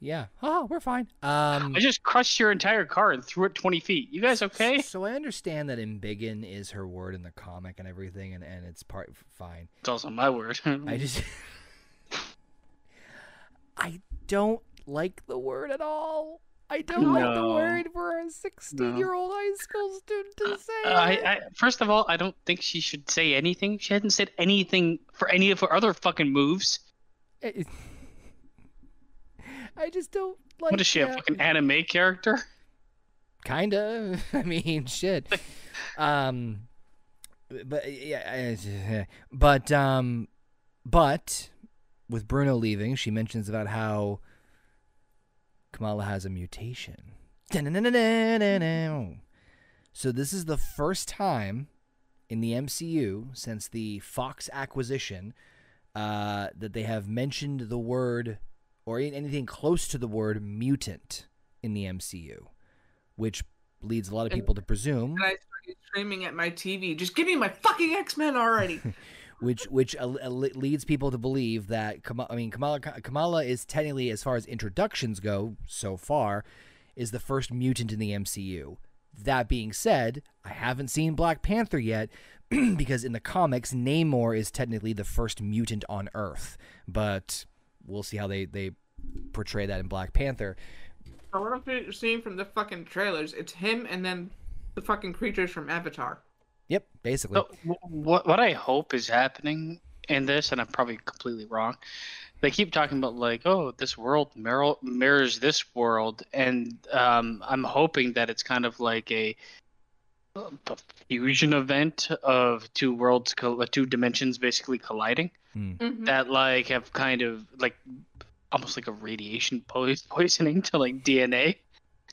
Yeah. Oh, we're fine. Um, I just crushed your entire car and threw it twenty feet. You guys okay? So I understand that embiggen is her word in the comic and everything, and, and it's part fine. It's also my word. I just I don't like the word at all. I don't like the word for a 16 year old high school student to say. I. I first of all, I don't think she should say anything. She hadn't said anything for any of her other fucking moves. It- I just don't like. what is she, a fucking anime character? Kinda. I mean, shit. Um, but yeah, I- but um, but with Bruno leaving, she mentions about how Kamala has a mutation. So this is the first time in the MCU since the Fox acquisition uh, that they have mentioned the word or anything close to the word mutant in the MCU which leads a lot of people to presume, and I started screaming at my TV, just give me my fucking X Men already. which which leads people to believe that Kamala, I mean Kamala Kamala is technically, as far as introductions go, so far, is the first mutant in the MCU. That being said, I haven't seen Black Panther yet because in the comics, Namor is technically the first mutant on Earth, but we'll see how they they portray that in Black Panther. So what I'm seeing from the fucking trailers, it's him and then the fucking creatures from Avatar. Yep, basically. So, what what I hope is happening in this, and I'm probably completely wrong. They keep talking about like, oh, this world mirror, mirrors this world, and um, I'm hoping that it's kind of like a, a fusion event of two worlds, uh, two dimensions basically colliding. Mm-hmm. That like have kind of like almost like a radiation poisoning to like DNA.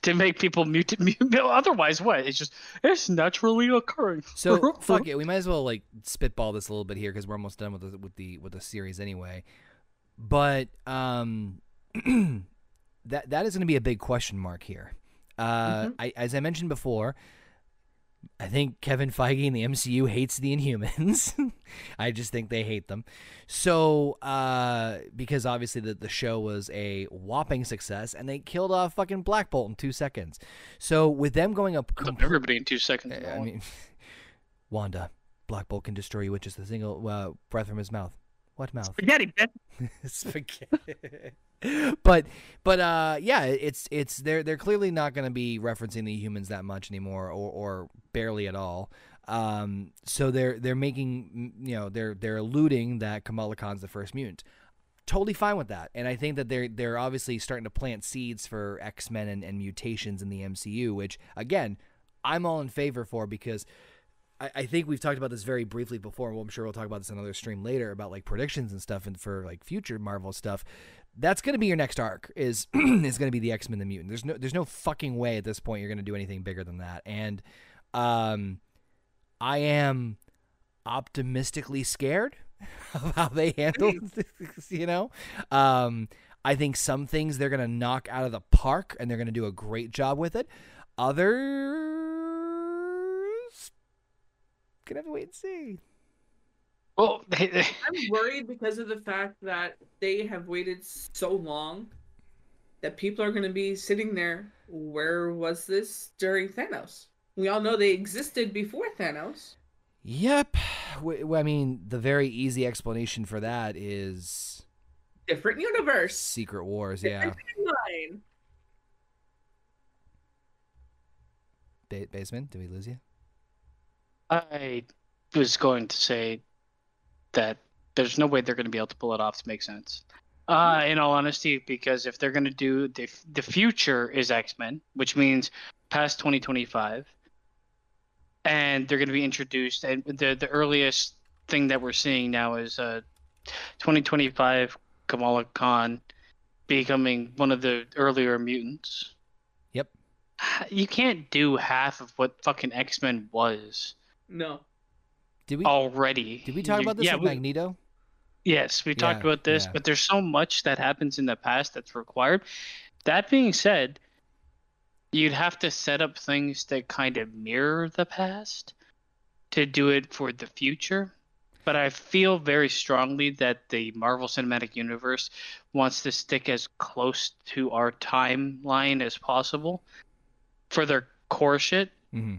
To make people mutant, mutant. Otherwise, what? It's just it's naturally occurring. So fuck it. We might as well like spitball this a little bit here because we're almost done with the with the with the series anyway. But um, that that is going to be a big question mark here. Uh, Mhm. I, as I mentioned before, I think Kevin Feige and the MCU hates the Inhumans. I just think they hate them. So, uh, because obviously the, the show was a whopping success and they killed off fucking Black Bolt in two seconds. So, with them going up Killed compl- everybody in two seconds. I mean, Wanda, Black Bolt can destroy you with just a single uh, breath from his mouth. What mouth? spaghetti. bitch. Spaghetti. but but uh yeah it's it's they're they're clearly not going to be referencing the humans that much anymore or or barely at all um so they're they're making you know they're they're alluding that Kamala Khan's the first mutant totally fine with that and I think that they're they're obviously starting to plant seeds for X-Men and, and mutations in the MCU which again I'm all in favor for because I, I think we've talked about this very briefly before. Well, I'm sure we'll talk about this in another stream later about like predictions and stuff and for like future Marvel stuff. That's gonna be your next arc. Is is gonna be the X Men the Mutant. There's no there's no fucking way at this point you're gonna do anything bigger than that. And um, I am optimistically scared of how they handle. this, you know, um, I think some things they're gonna knock out of the park and they're gonna do a great job with it. Others gonna have to wait and see. Well, they, they, I'm worried because of the fact that they have waited so long that people are going to be sitting there. Where was this during Thanos? We all know they existed before Thanos. Yep. I mean, the very easy explanation for that is Different universe. Secret Wars. Yeah. Timeline. Ba- basement. Did we lose you? I was going to say that there's no way they're going to be able to pull it off to make sense. Uh, in all honesty, because if they're going to do the the future is X Men, which means past 2025, and they're going to be introduced, and the the earliest thing that we're seeing now is uh, 2025 Kamala Khan becoming one of the earlier mutants. Yep. You can't do half of what fucking X Men was No. Did we? already. Did we talk You- about this yeah, with we- Magneto? Yes, we talked Yeah, about this, yeah. but there's so much that happens in the past that's required. That being said, you'd have to set up things that kind of mirror the past to do it for the future. But I feel very strongly that the Marvel Cinematic Universe wants to stick as close to our timeline as possible for their core shit. hmm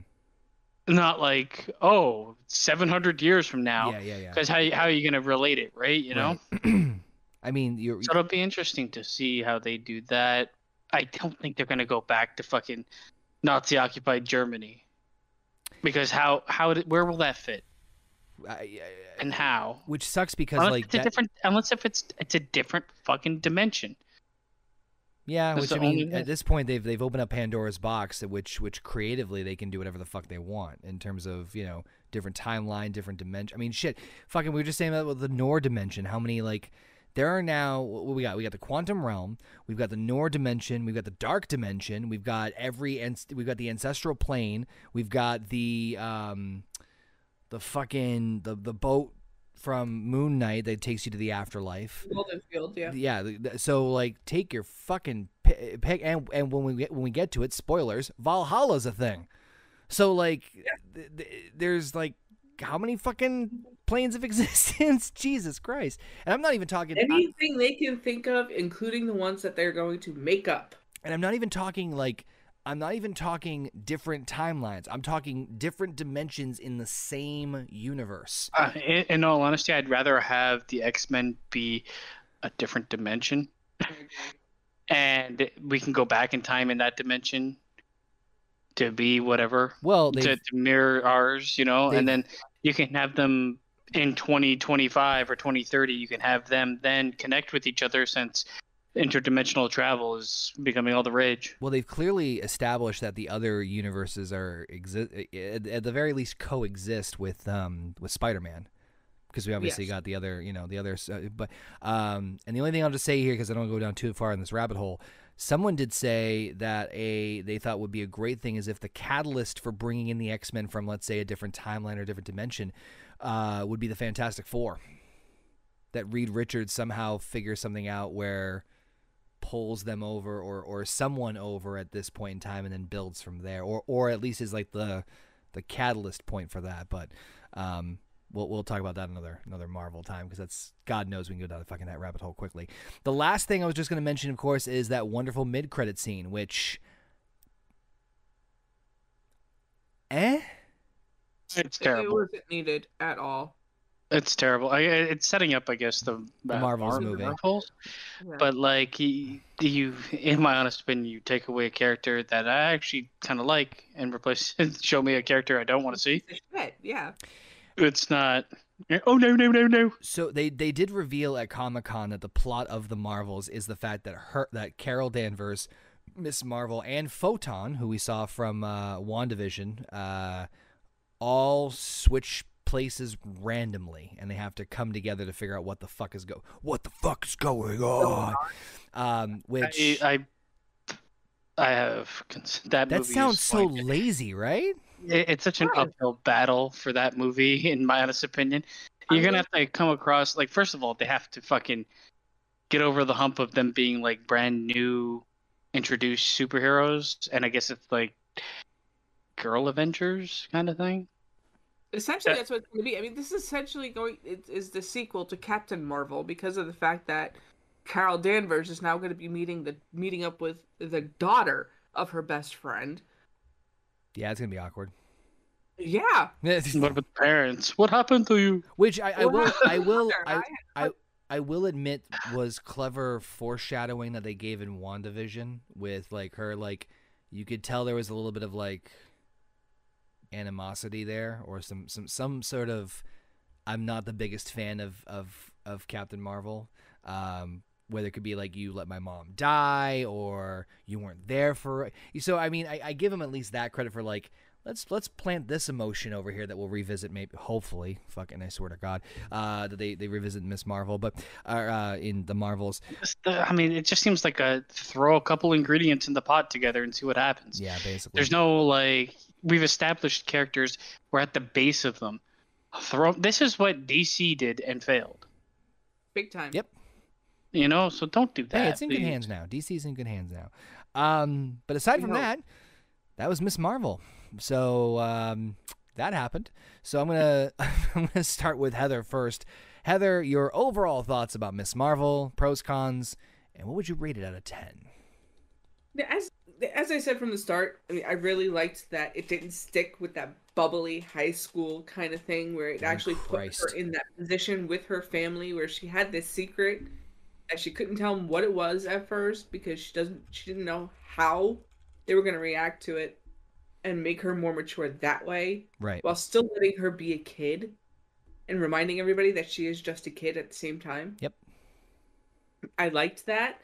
Not like, oh, 700 years from now. Yeah, yeah, yeah. Because how, how are you going to relate it, right? You know? Right. I mean, you're So it'll be interesting to see how they do that. I don't think they're gonna go back to fucking Nazi occupied Germany. Because how how where will that fit I- I- and how? which sucks because Unless like it's a that, different unless if it's it's a different fucking dimension. Yeah, that's which I mean, at this point they've they've opened up Pandora's box, which which creatively they can do whatever the fuck they want in terms of you know different timeline, different dimension. I mean, shit, fucking, we were just saying about with the Noor dimension. How many like there are now? What we got? We got the quantum realm. We've got the Noor dimension. We've got the dark dimension. We've got every and we've got the ancestral plane. We've got the um the fucking the the boat from Moon Knight that takes you to the afterlife. Golden Field, yeah. Yeah. So like, take your fucking pi- pick, and and when we get when we get to it, spoilers, Valhalla's a thing. So like, th- th- there's like how many fucking planes of existence? Jesus Christ! And I'm not even talking. I- Anything they can think of, including the ones that they're going to make up. and I'm not even talking like. I'm not even talking different timelines. I'm talking different dimensions in the same universe. Uh, in, in all honesty, I'd rather have the X Men be a different dimension, and we can go back in time in that dimension to be whatever Well, to, to mirror ours, you know, and then you can have them in 2025 or 2030. You can have them then connect with each other since interdimensional travel is becoming all the rage. Well, they've clearly established that the other universes are exist at, at the very least coexist with um with Spider-Man because we obviously Yes. got the other you know the others uh, but um and the only thing I'll just say here because I don't wanna go down too far in this rabbit hole. Someone did say that a they thought would be a great thing is if the catalyst for bringing in the X Men from let's say a different timeline or different dimension uh, would be the Fantastic Four. That Reed Richards somehow figures something out where pulls them over or or someone over at this point in time and then builds from there or or at least is like the the catalyst point for that but um we'll we'll talk about that another another marvel time because that's god knows we can go down the fucking that rabbit hole quickly the last thing i was just going to mention of course is that wonderful mid-credit scene which eh It's terrible. It wasn't needed at all. It's terrible. I, it's setting up, I guess, the, The uh, Marvels Mar- movie. Marvels. Yeah. But like you, you, in my honest opinion, you take away a character that I actually kind of like and replace, show me a character I don't want to see. Shit, yeah. It's not. Oh no no no no! so they they did reveal at comic-con that the plot of the marvels is the fact that her that carol danvers miss marvel and photon who we saw from uh wandavision uh all switch places randomly and they have to come together to figure out what the fuck is go what the fuck is going on um which I, I, I have cons- that. that movie sounds so like- lazy right it- it's such an Right. uphill battle for that movie, in my honest opinion. You're gonna have to come across like first of all, they have to fucking get over the hump of them being like brand new introduced superheroes, and I guess it's like girl Avengers kind of thing. Essentially, Yeah. that's what it's going to be. I mean, this is essentially going. It is the sequel to Captain Marvel because of the fact that Carol Danvers is now going to be meeting the meeting up with the daughter of her best friend. yeah it's gonna be awkward Yeah, What about the parents? What happened to you? which i, I will i will her? I, I will admit was clever foreshadowing that they gave in WandaVision with like her like you could tell there was a little bit of like animosity there or some some some sort of I'm not the biggest fan of of of Captain Marvel. Um whether it could be like you let my mom die or you weren't there for so I mean I, I give him at least that credit for like let's let's plant this emotion over here that we'll revisit maybe hopefully fucking I swear to God uh that they they revisit Miss Marvel but uh, in the Marvels I mean, it just seems like a throw a couple ingredients in the pot together and see what happens. yeah basically There's no like we've established characters. We're at the base of them. Throw. This is what DC did and failed. big time. Yep. You know, so don't do that. Hey, it's in good hands now. DC's in good hands now. Um, but aside from No. that, that was Miss Marvel. So um, that happened. So I'm gonna I'm gonna start with Heather first. Heather, your overall thoughts about Miss Marvel, pros, cons, and what would you rate it out of ten? As as I said from the start, I mean, I really liked that it didn't stick with that bubbly high school kind of thing, where it Oh, actually put her in that position with her family, where she had this secret and she couldn't tell them what it was at first because she doesn't she didn't know how they were going to react to it and make her more mature that way Right. while still letting her be a kid and reminding everybody that she is just a kid at the same time. Yep. I liked that.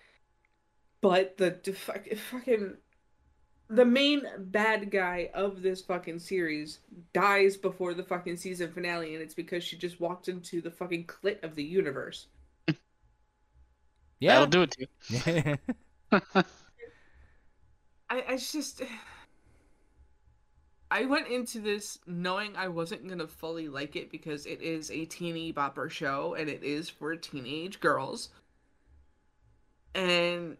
But the, the fucking the main bad guy of this fucking series dies before the fucking season finale and it's because she just walked into the fucking clit of the universe. Yeah. That'll do it to you. I, I just I went into this knowing I wasn't gonna fully like it because it is a teeny bopper show and it is for teenage girls. And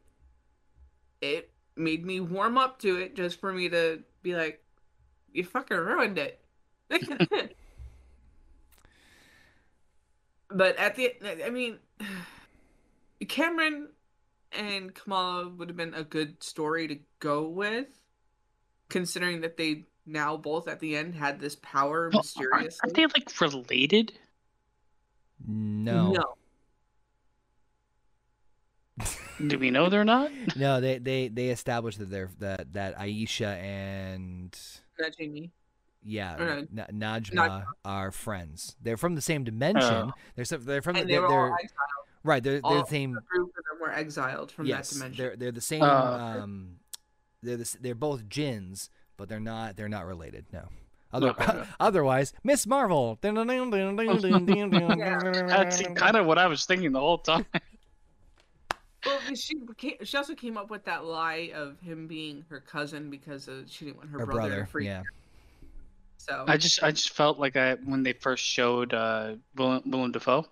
it made me warm up to it just for me to be like, you fucking ruined it. but at the I mean Kamran and Kamala would have been a good story to go with, considering that they now both at the end had this power Oh, mysteriously. Aren't they like related? no. No. Do we know they're not? No, they they they established that they're that that Aisha and Not Jamie. yeah Or no, Na- Najma, Najma. are friends. They're from the same dimension. Oh. They're so- they're from the, And they they're, all they're- exiled. right. They're they're the same. a group of them were exiled from yes, that dimension. they're they're the same. Oh, okay. um, they're the, they're both jinns, but they're not they're not related. No. Other, Okay. otherwise, Miss Marvel. That's kind of what I was thinking the whole time. Well, she came, she also came up with that lie of him being her cousin because uh, she didn't want her, Her brother, brother. to freak. Yeah. So I just I just felt like I when they first showed uh, Willem, Willem Dafoe,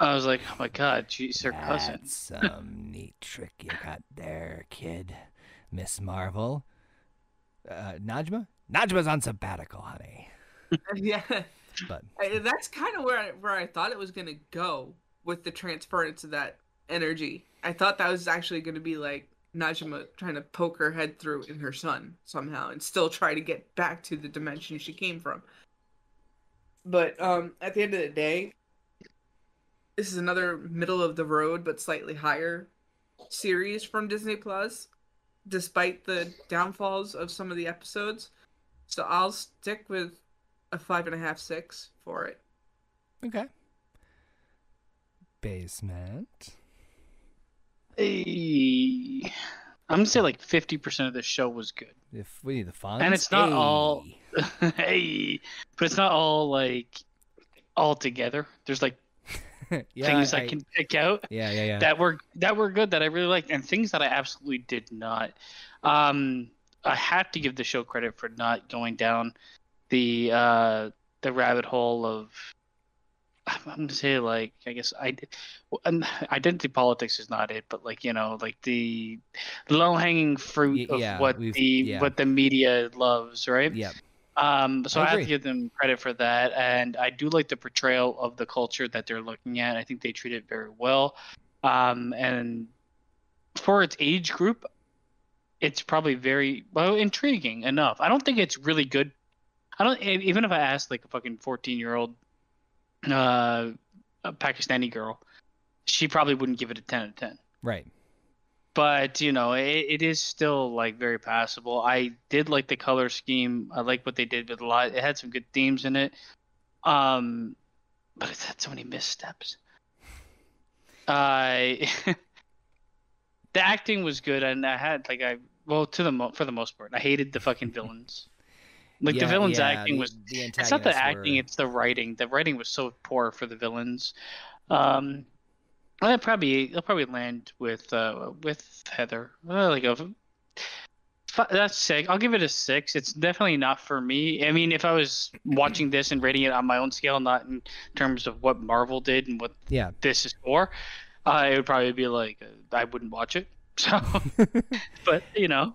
I was like, oh my god, she's her cousin. That's some neat trick you got there, kid. Miss Marvel. Uh, Najma? Najma's on sabbatical, honey. yeah, But that's kind of where I, where I thought it was gonna go with the transference of that energy. I thought that was actually gonna be like Najima trying to poke her head through in her son somehow and still try to get back to the dimension she came from. But um, at the end of the day, this is another middle of the road but slightly higher series from Disney Plus, despite the downfalls of some of the episodes. So I'll stick with a five and a half, six for it. okay. Basement. Hey, I'm gonna say like 50% of the show was good. If we need the funds. And it's not all- Hey. hey, but it's not all like all together. There's like yeah, things I, I- can pick out Yeah, yeah, yeah. that were that were good that I really liked, and things that I absolutely did not. Um, I have to give the show credit for not going down the uh, the rabbit hole of. I'm gonna say like I guess I, and identity politics is not it, but like you know like the low hanging fruit of yeah, what the yeah. what the media loves, right? yeah. Um, so I I, have to give them credit for that, and I do like the portrayal of the culture that they're looking at. I think they treat it very well, um, and for its age group, it's probably very well intriguing enough. I don't think it's really good. I don't even if I asked like a fucking fourteen year old uh, a Pakistani girl, she probably wouldn't give it a ten out of ten. Right. but you know it, it is still like very passable. I did like the color scheme. I like what they did with a lot. It had some good themes in it. Um but it's had so many missteps. I the acting was good and i had like i well to the mo- for the most part i hated the fucking villains like the villains yeah, acting the- was the it's not the antagonists acting were- it's the writing the writing was so poor for the villains um i probably i'll probably land with uh with heather uh, like a that's sick. I'll give it a six. It's definitely not for me. I mean, if I was watching this and rating it on my own scale, not in terms of what Marvel did and what Yeah. this is for, uh, it would probably be like uh, I wouldn't watch it. So, but you know,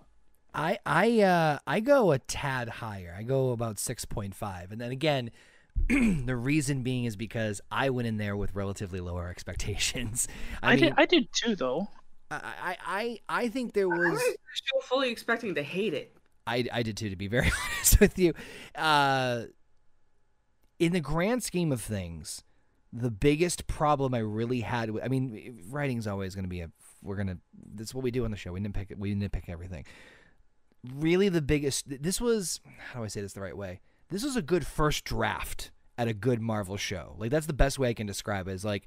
I I uh I go a tad higher. I go about six point five, and then again, the reason being is because I went in there with relatively lower expectations. I, I, mean, did. I did too, though. I, I I I think there I was. was still fully expecting to hate it. I, I did too, to be very honest with you. Uh, in the grand scheme of things, the biggest problem I really had, with, I mean, writing's always going to be a, we're going to, that's what we do on the show. We nitpick, we nitpick everything. Really, the biggest, this was, how do I say this the right way? This was a good first draft at a good Marvel show. Like, that's the best way I can describe it. Is like,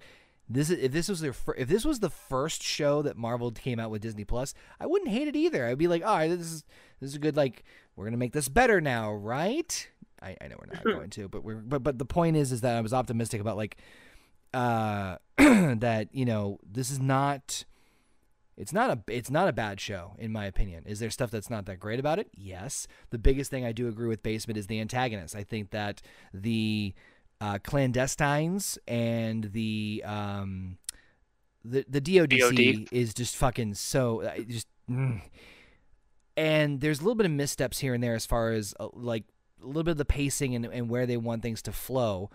this is if this was their if this was the first show that Marvel came out with Disney Plus, I wouldn't hate it either. I'd be like, all right, this is this is a good like we're gonna make this better now, right? I, I know we're not going to, but we're but but the point is is that I was optimistic about like uh that you know this is not it's not a it's not a bad show in my opinion. Is there stuff that's not that great about it? Yes. The biggest thing I do agree with Basement is the antagonist. I think that the uh, clandestines and the um the the DODC DOD. is just fucking so uh, just mm. and there's a little bit of missteps here and there as far as uh, like a little bit of the pacing and, and where they want things to flow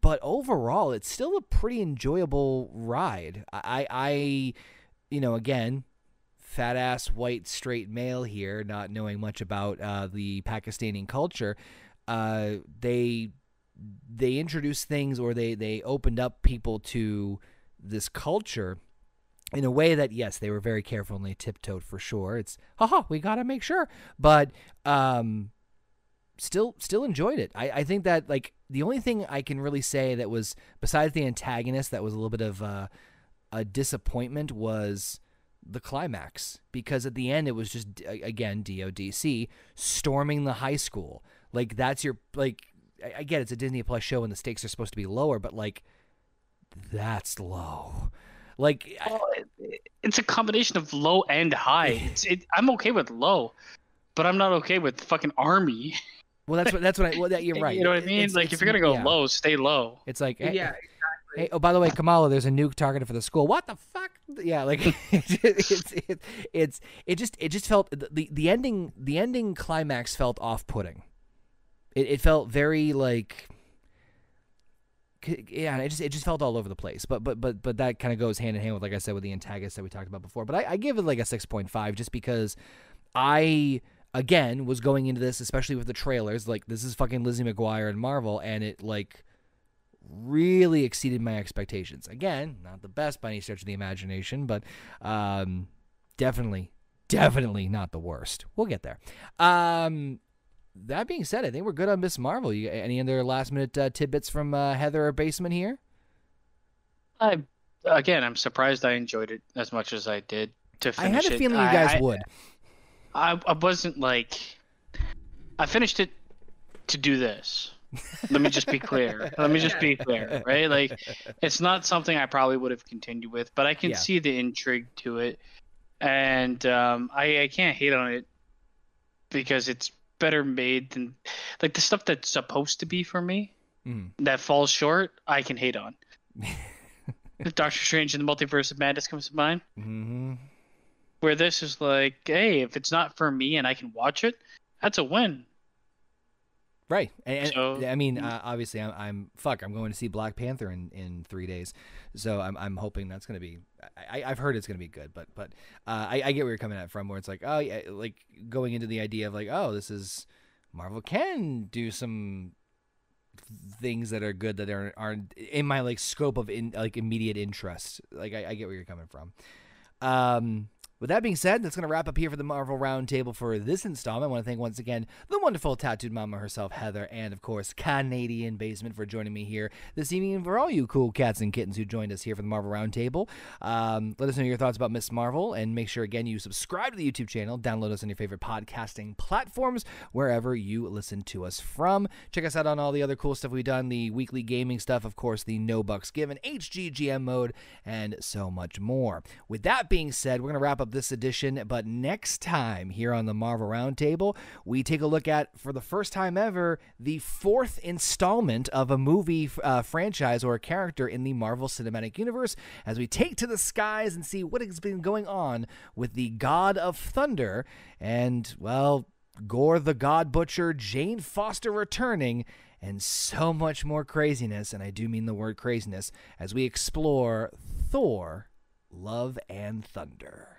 but overall it's still a pretty enjoyable ride i i you know again fat ass white straight male here not knowing much about uh, the pakistani culture uh, they they introduced things or they they opened up people to this culture in a way that yes they were very careful and they tiptoed for sure. It's haha we gotta make sure. But um still still enjoyed it. I i think that like the only thing i can really say that was besides the antagonist that was a little bit of uh, a disappointment was the climax because at the end it was just again DODC storming the high school like that's your like I- I get it's a Disney Plus show and the stakes are supposed to be lower but like that's low like Well, it, it's a combination of low and high. It's it, I'm okay with low, but I'm not okay with fucking army. well that's what that's what I well that you're right You know what I mean? it's- like it's- if you're gonna go yeah. low, stay low. it's like hey, yeah, Hey, oh, by the way, Kamala, there's a nuke targeted for the school. What the fuck? Yeah, like it's it's it's it just it just felt the the ending the ending climax felt off putting. It it felt very like yeah, it just it just felt all over the place. But but but but that kind of goes hand in hand with like I said with the antagonist that we talked about before. But I, I give it like a six point five just because I again was going into this especially with the trailers like this is fucking Lizzie McGuire and Marvel and it like really exceeded my expectations. Again, not the best by any stretch of the imagination, but um, definitely, definitely not the worst. We'll get there. Um, that being said, I think we're good on Miss Marvel. You any other last minute uh, tidbits from uh, Heather or Basement here? I again, I'm surprised I enjoyed it as much as I did. To finish I had a it. feeling you guys I- would. I, I wasn't like I finished it to do this. Let me just be clear. Let me just be clear, right? Like it's not something I probably would have continued with, but I can Yeah. see the intrigue to it, and um, I, I can't hate on it because it's better made than like the stuff that's supposed to be for me Mm. that falls short. I can hate on. Doctor Strange and the Multiverse of Madness comes to mind Mm-hmm. where this is like, hey, if it's not for me and I can watch it, that's a win. Right. And, and- So- I mean, uh, obviously, I'm, I'm fuck. I'm going to see Black Panther in, in three days, so I'm, I'm hoping that's going to be. I, I've heard it's going to be good, but but uh, I, I get where you're coming at from. Where it's like, oh yeah, like going into the idea of like, oh, this is Marvel can do some things that are good that are aren't in my like scope of in like immediate interest. Like I, I get where you're coming from. Um, with that being said, that's going to wrap up here for the Marvel Roundtable for this installment. I want to thank once again the wonderful tattooed mama herself, Heather, and of course, Canadian Basement for joining me here this evening, and for all you cool cats and kittens who joined us here for the Marvel Roundtable. Um, let us know your thoughts about Miss Marvel, and make sure, again, you subscribe to the YouTube channel, download us on your favorite podcasting platforms, wherever you listen to us from. Check us out on all the other cool stuff we've done the weekly gaming stuff, of course, the No Bucks Given, HGGM mode, and so much more. With that being said, we're going to wrap up this edition. But next time here on the Marvel Roundtable, we take a look at, for the first time ever, the fourth installment of a movie uh, franchise or a character in the Marvel Cinematic Universe as we take to the skies and see what has been going on with the God of Thunder and, well, Gorr the God Butcher, Jane Foster returning, and so much more craziness, and I do mean the word craziness, as we explore Thor, Love and Thunder.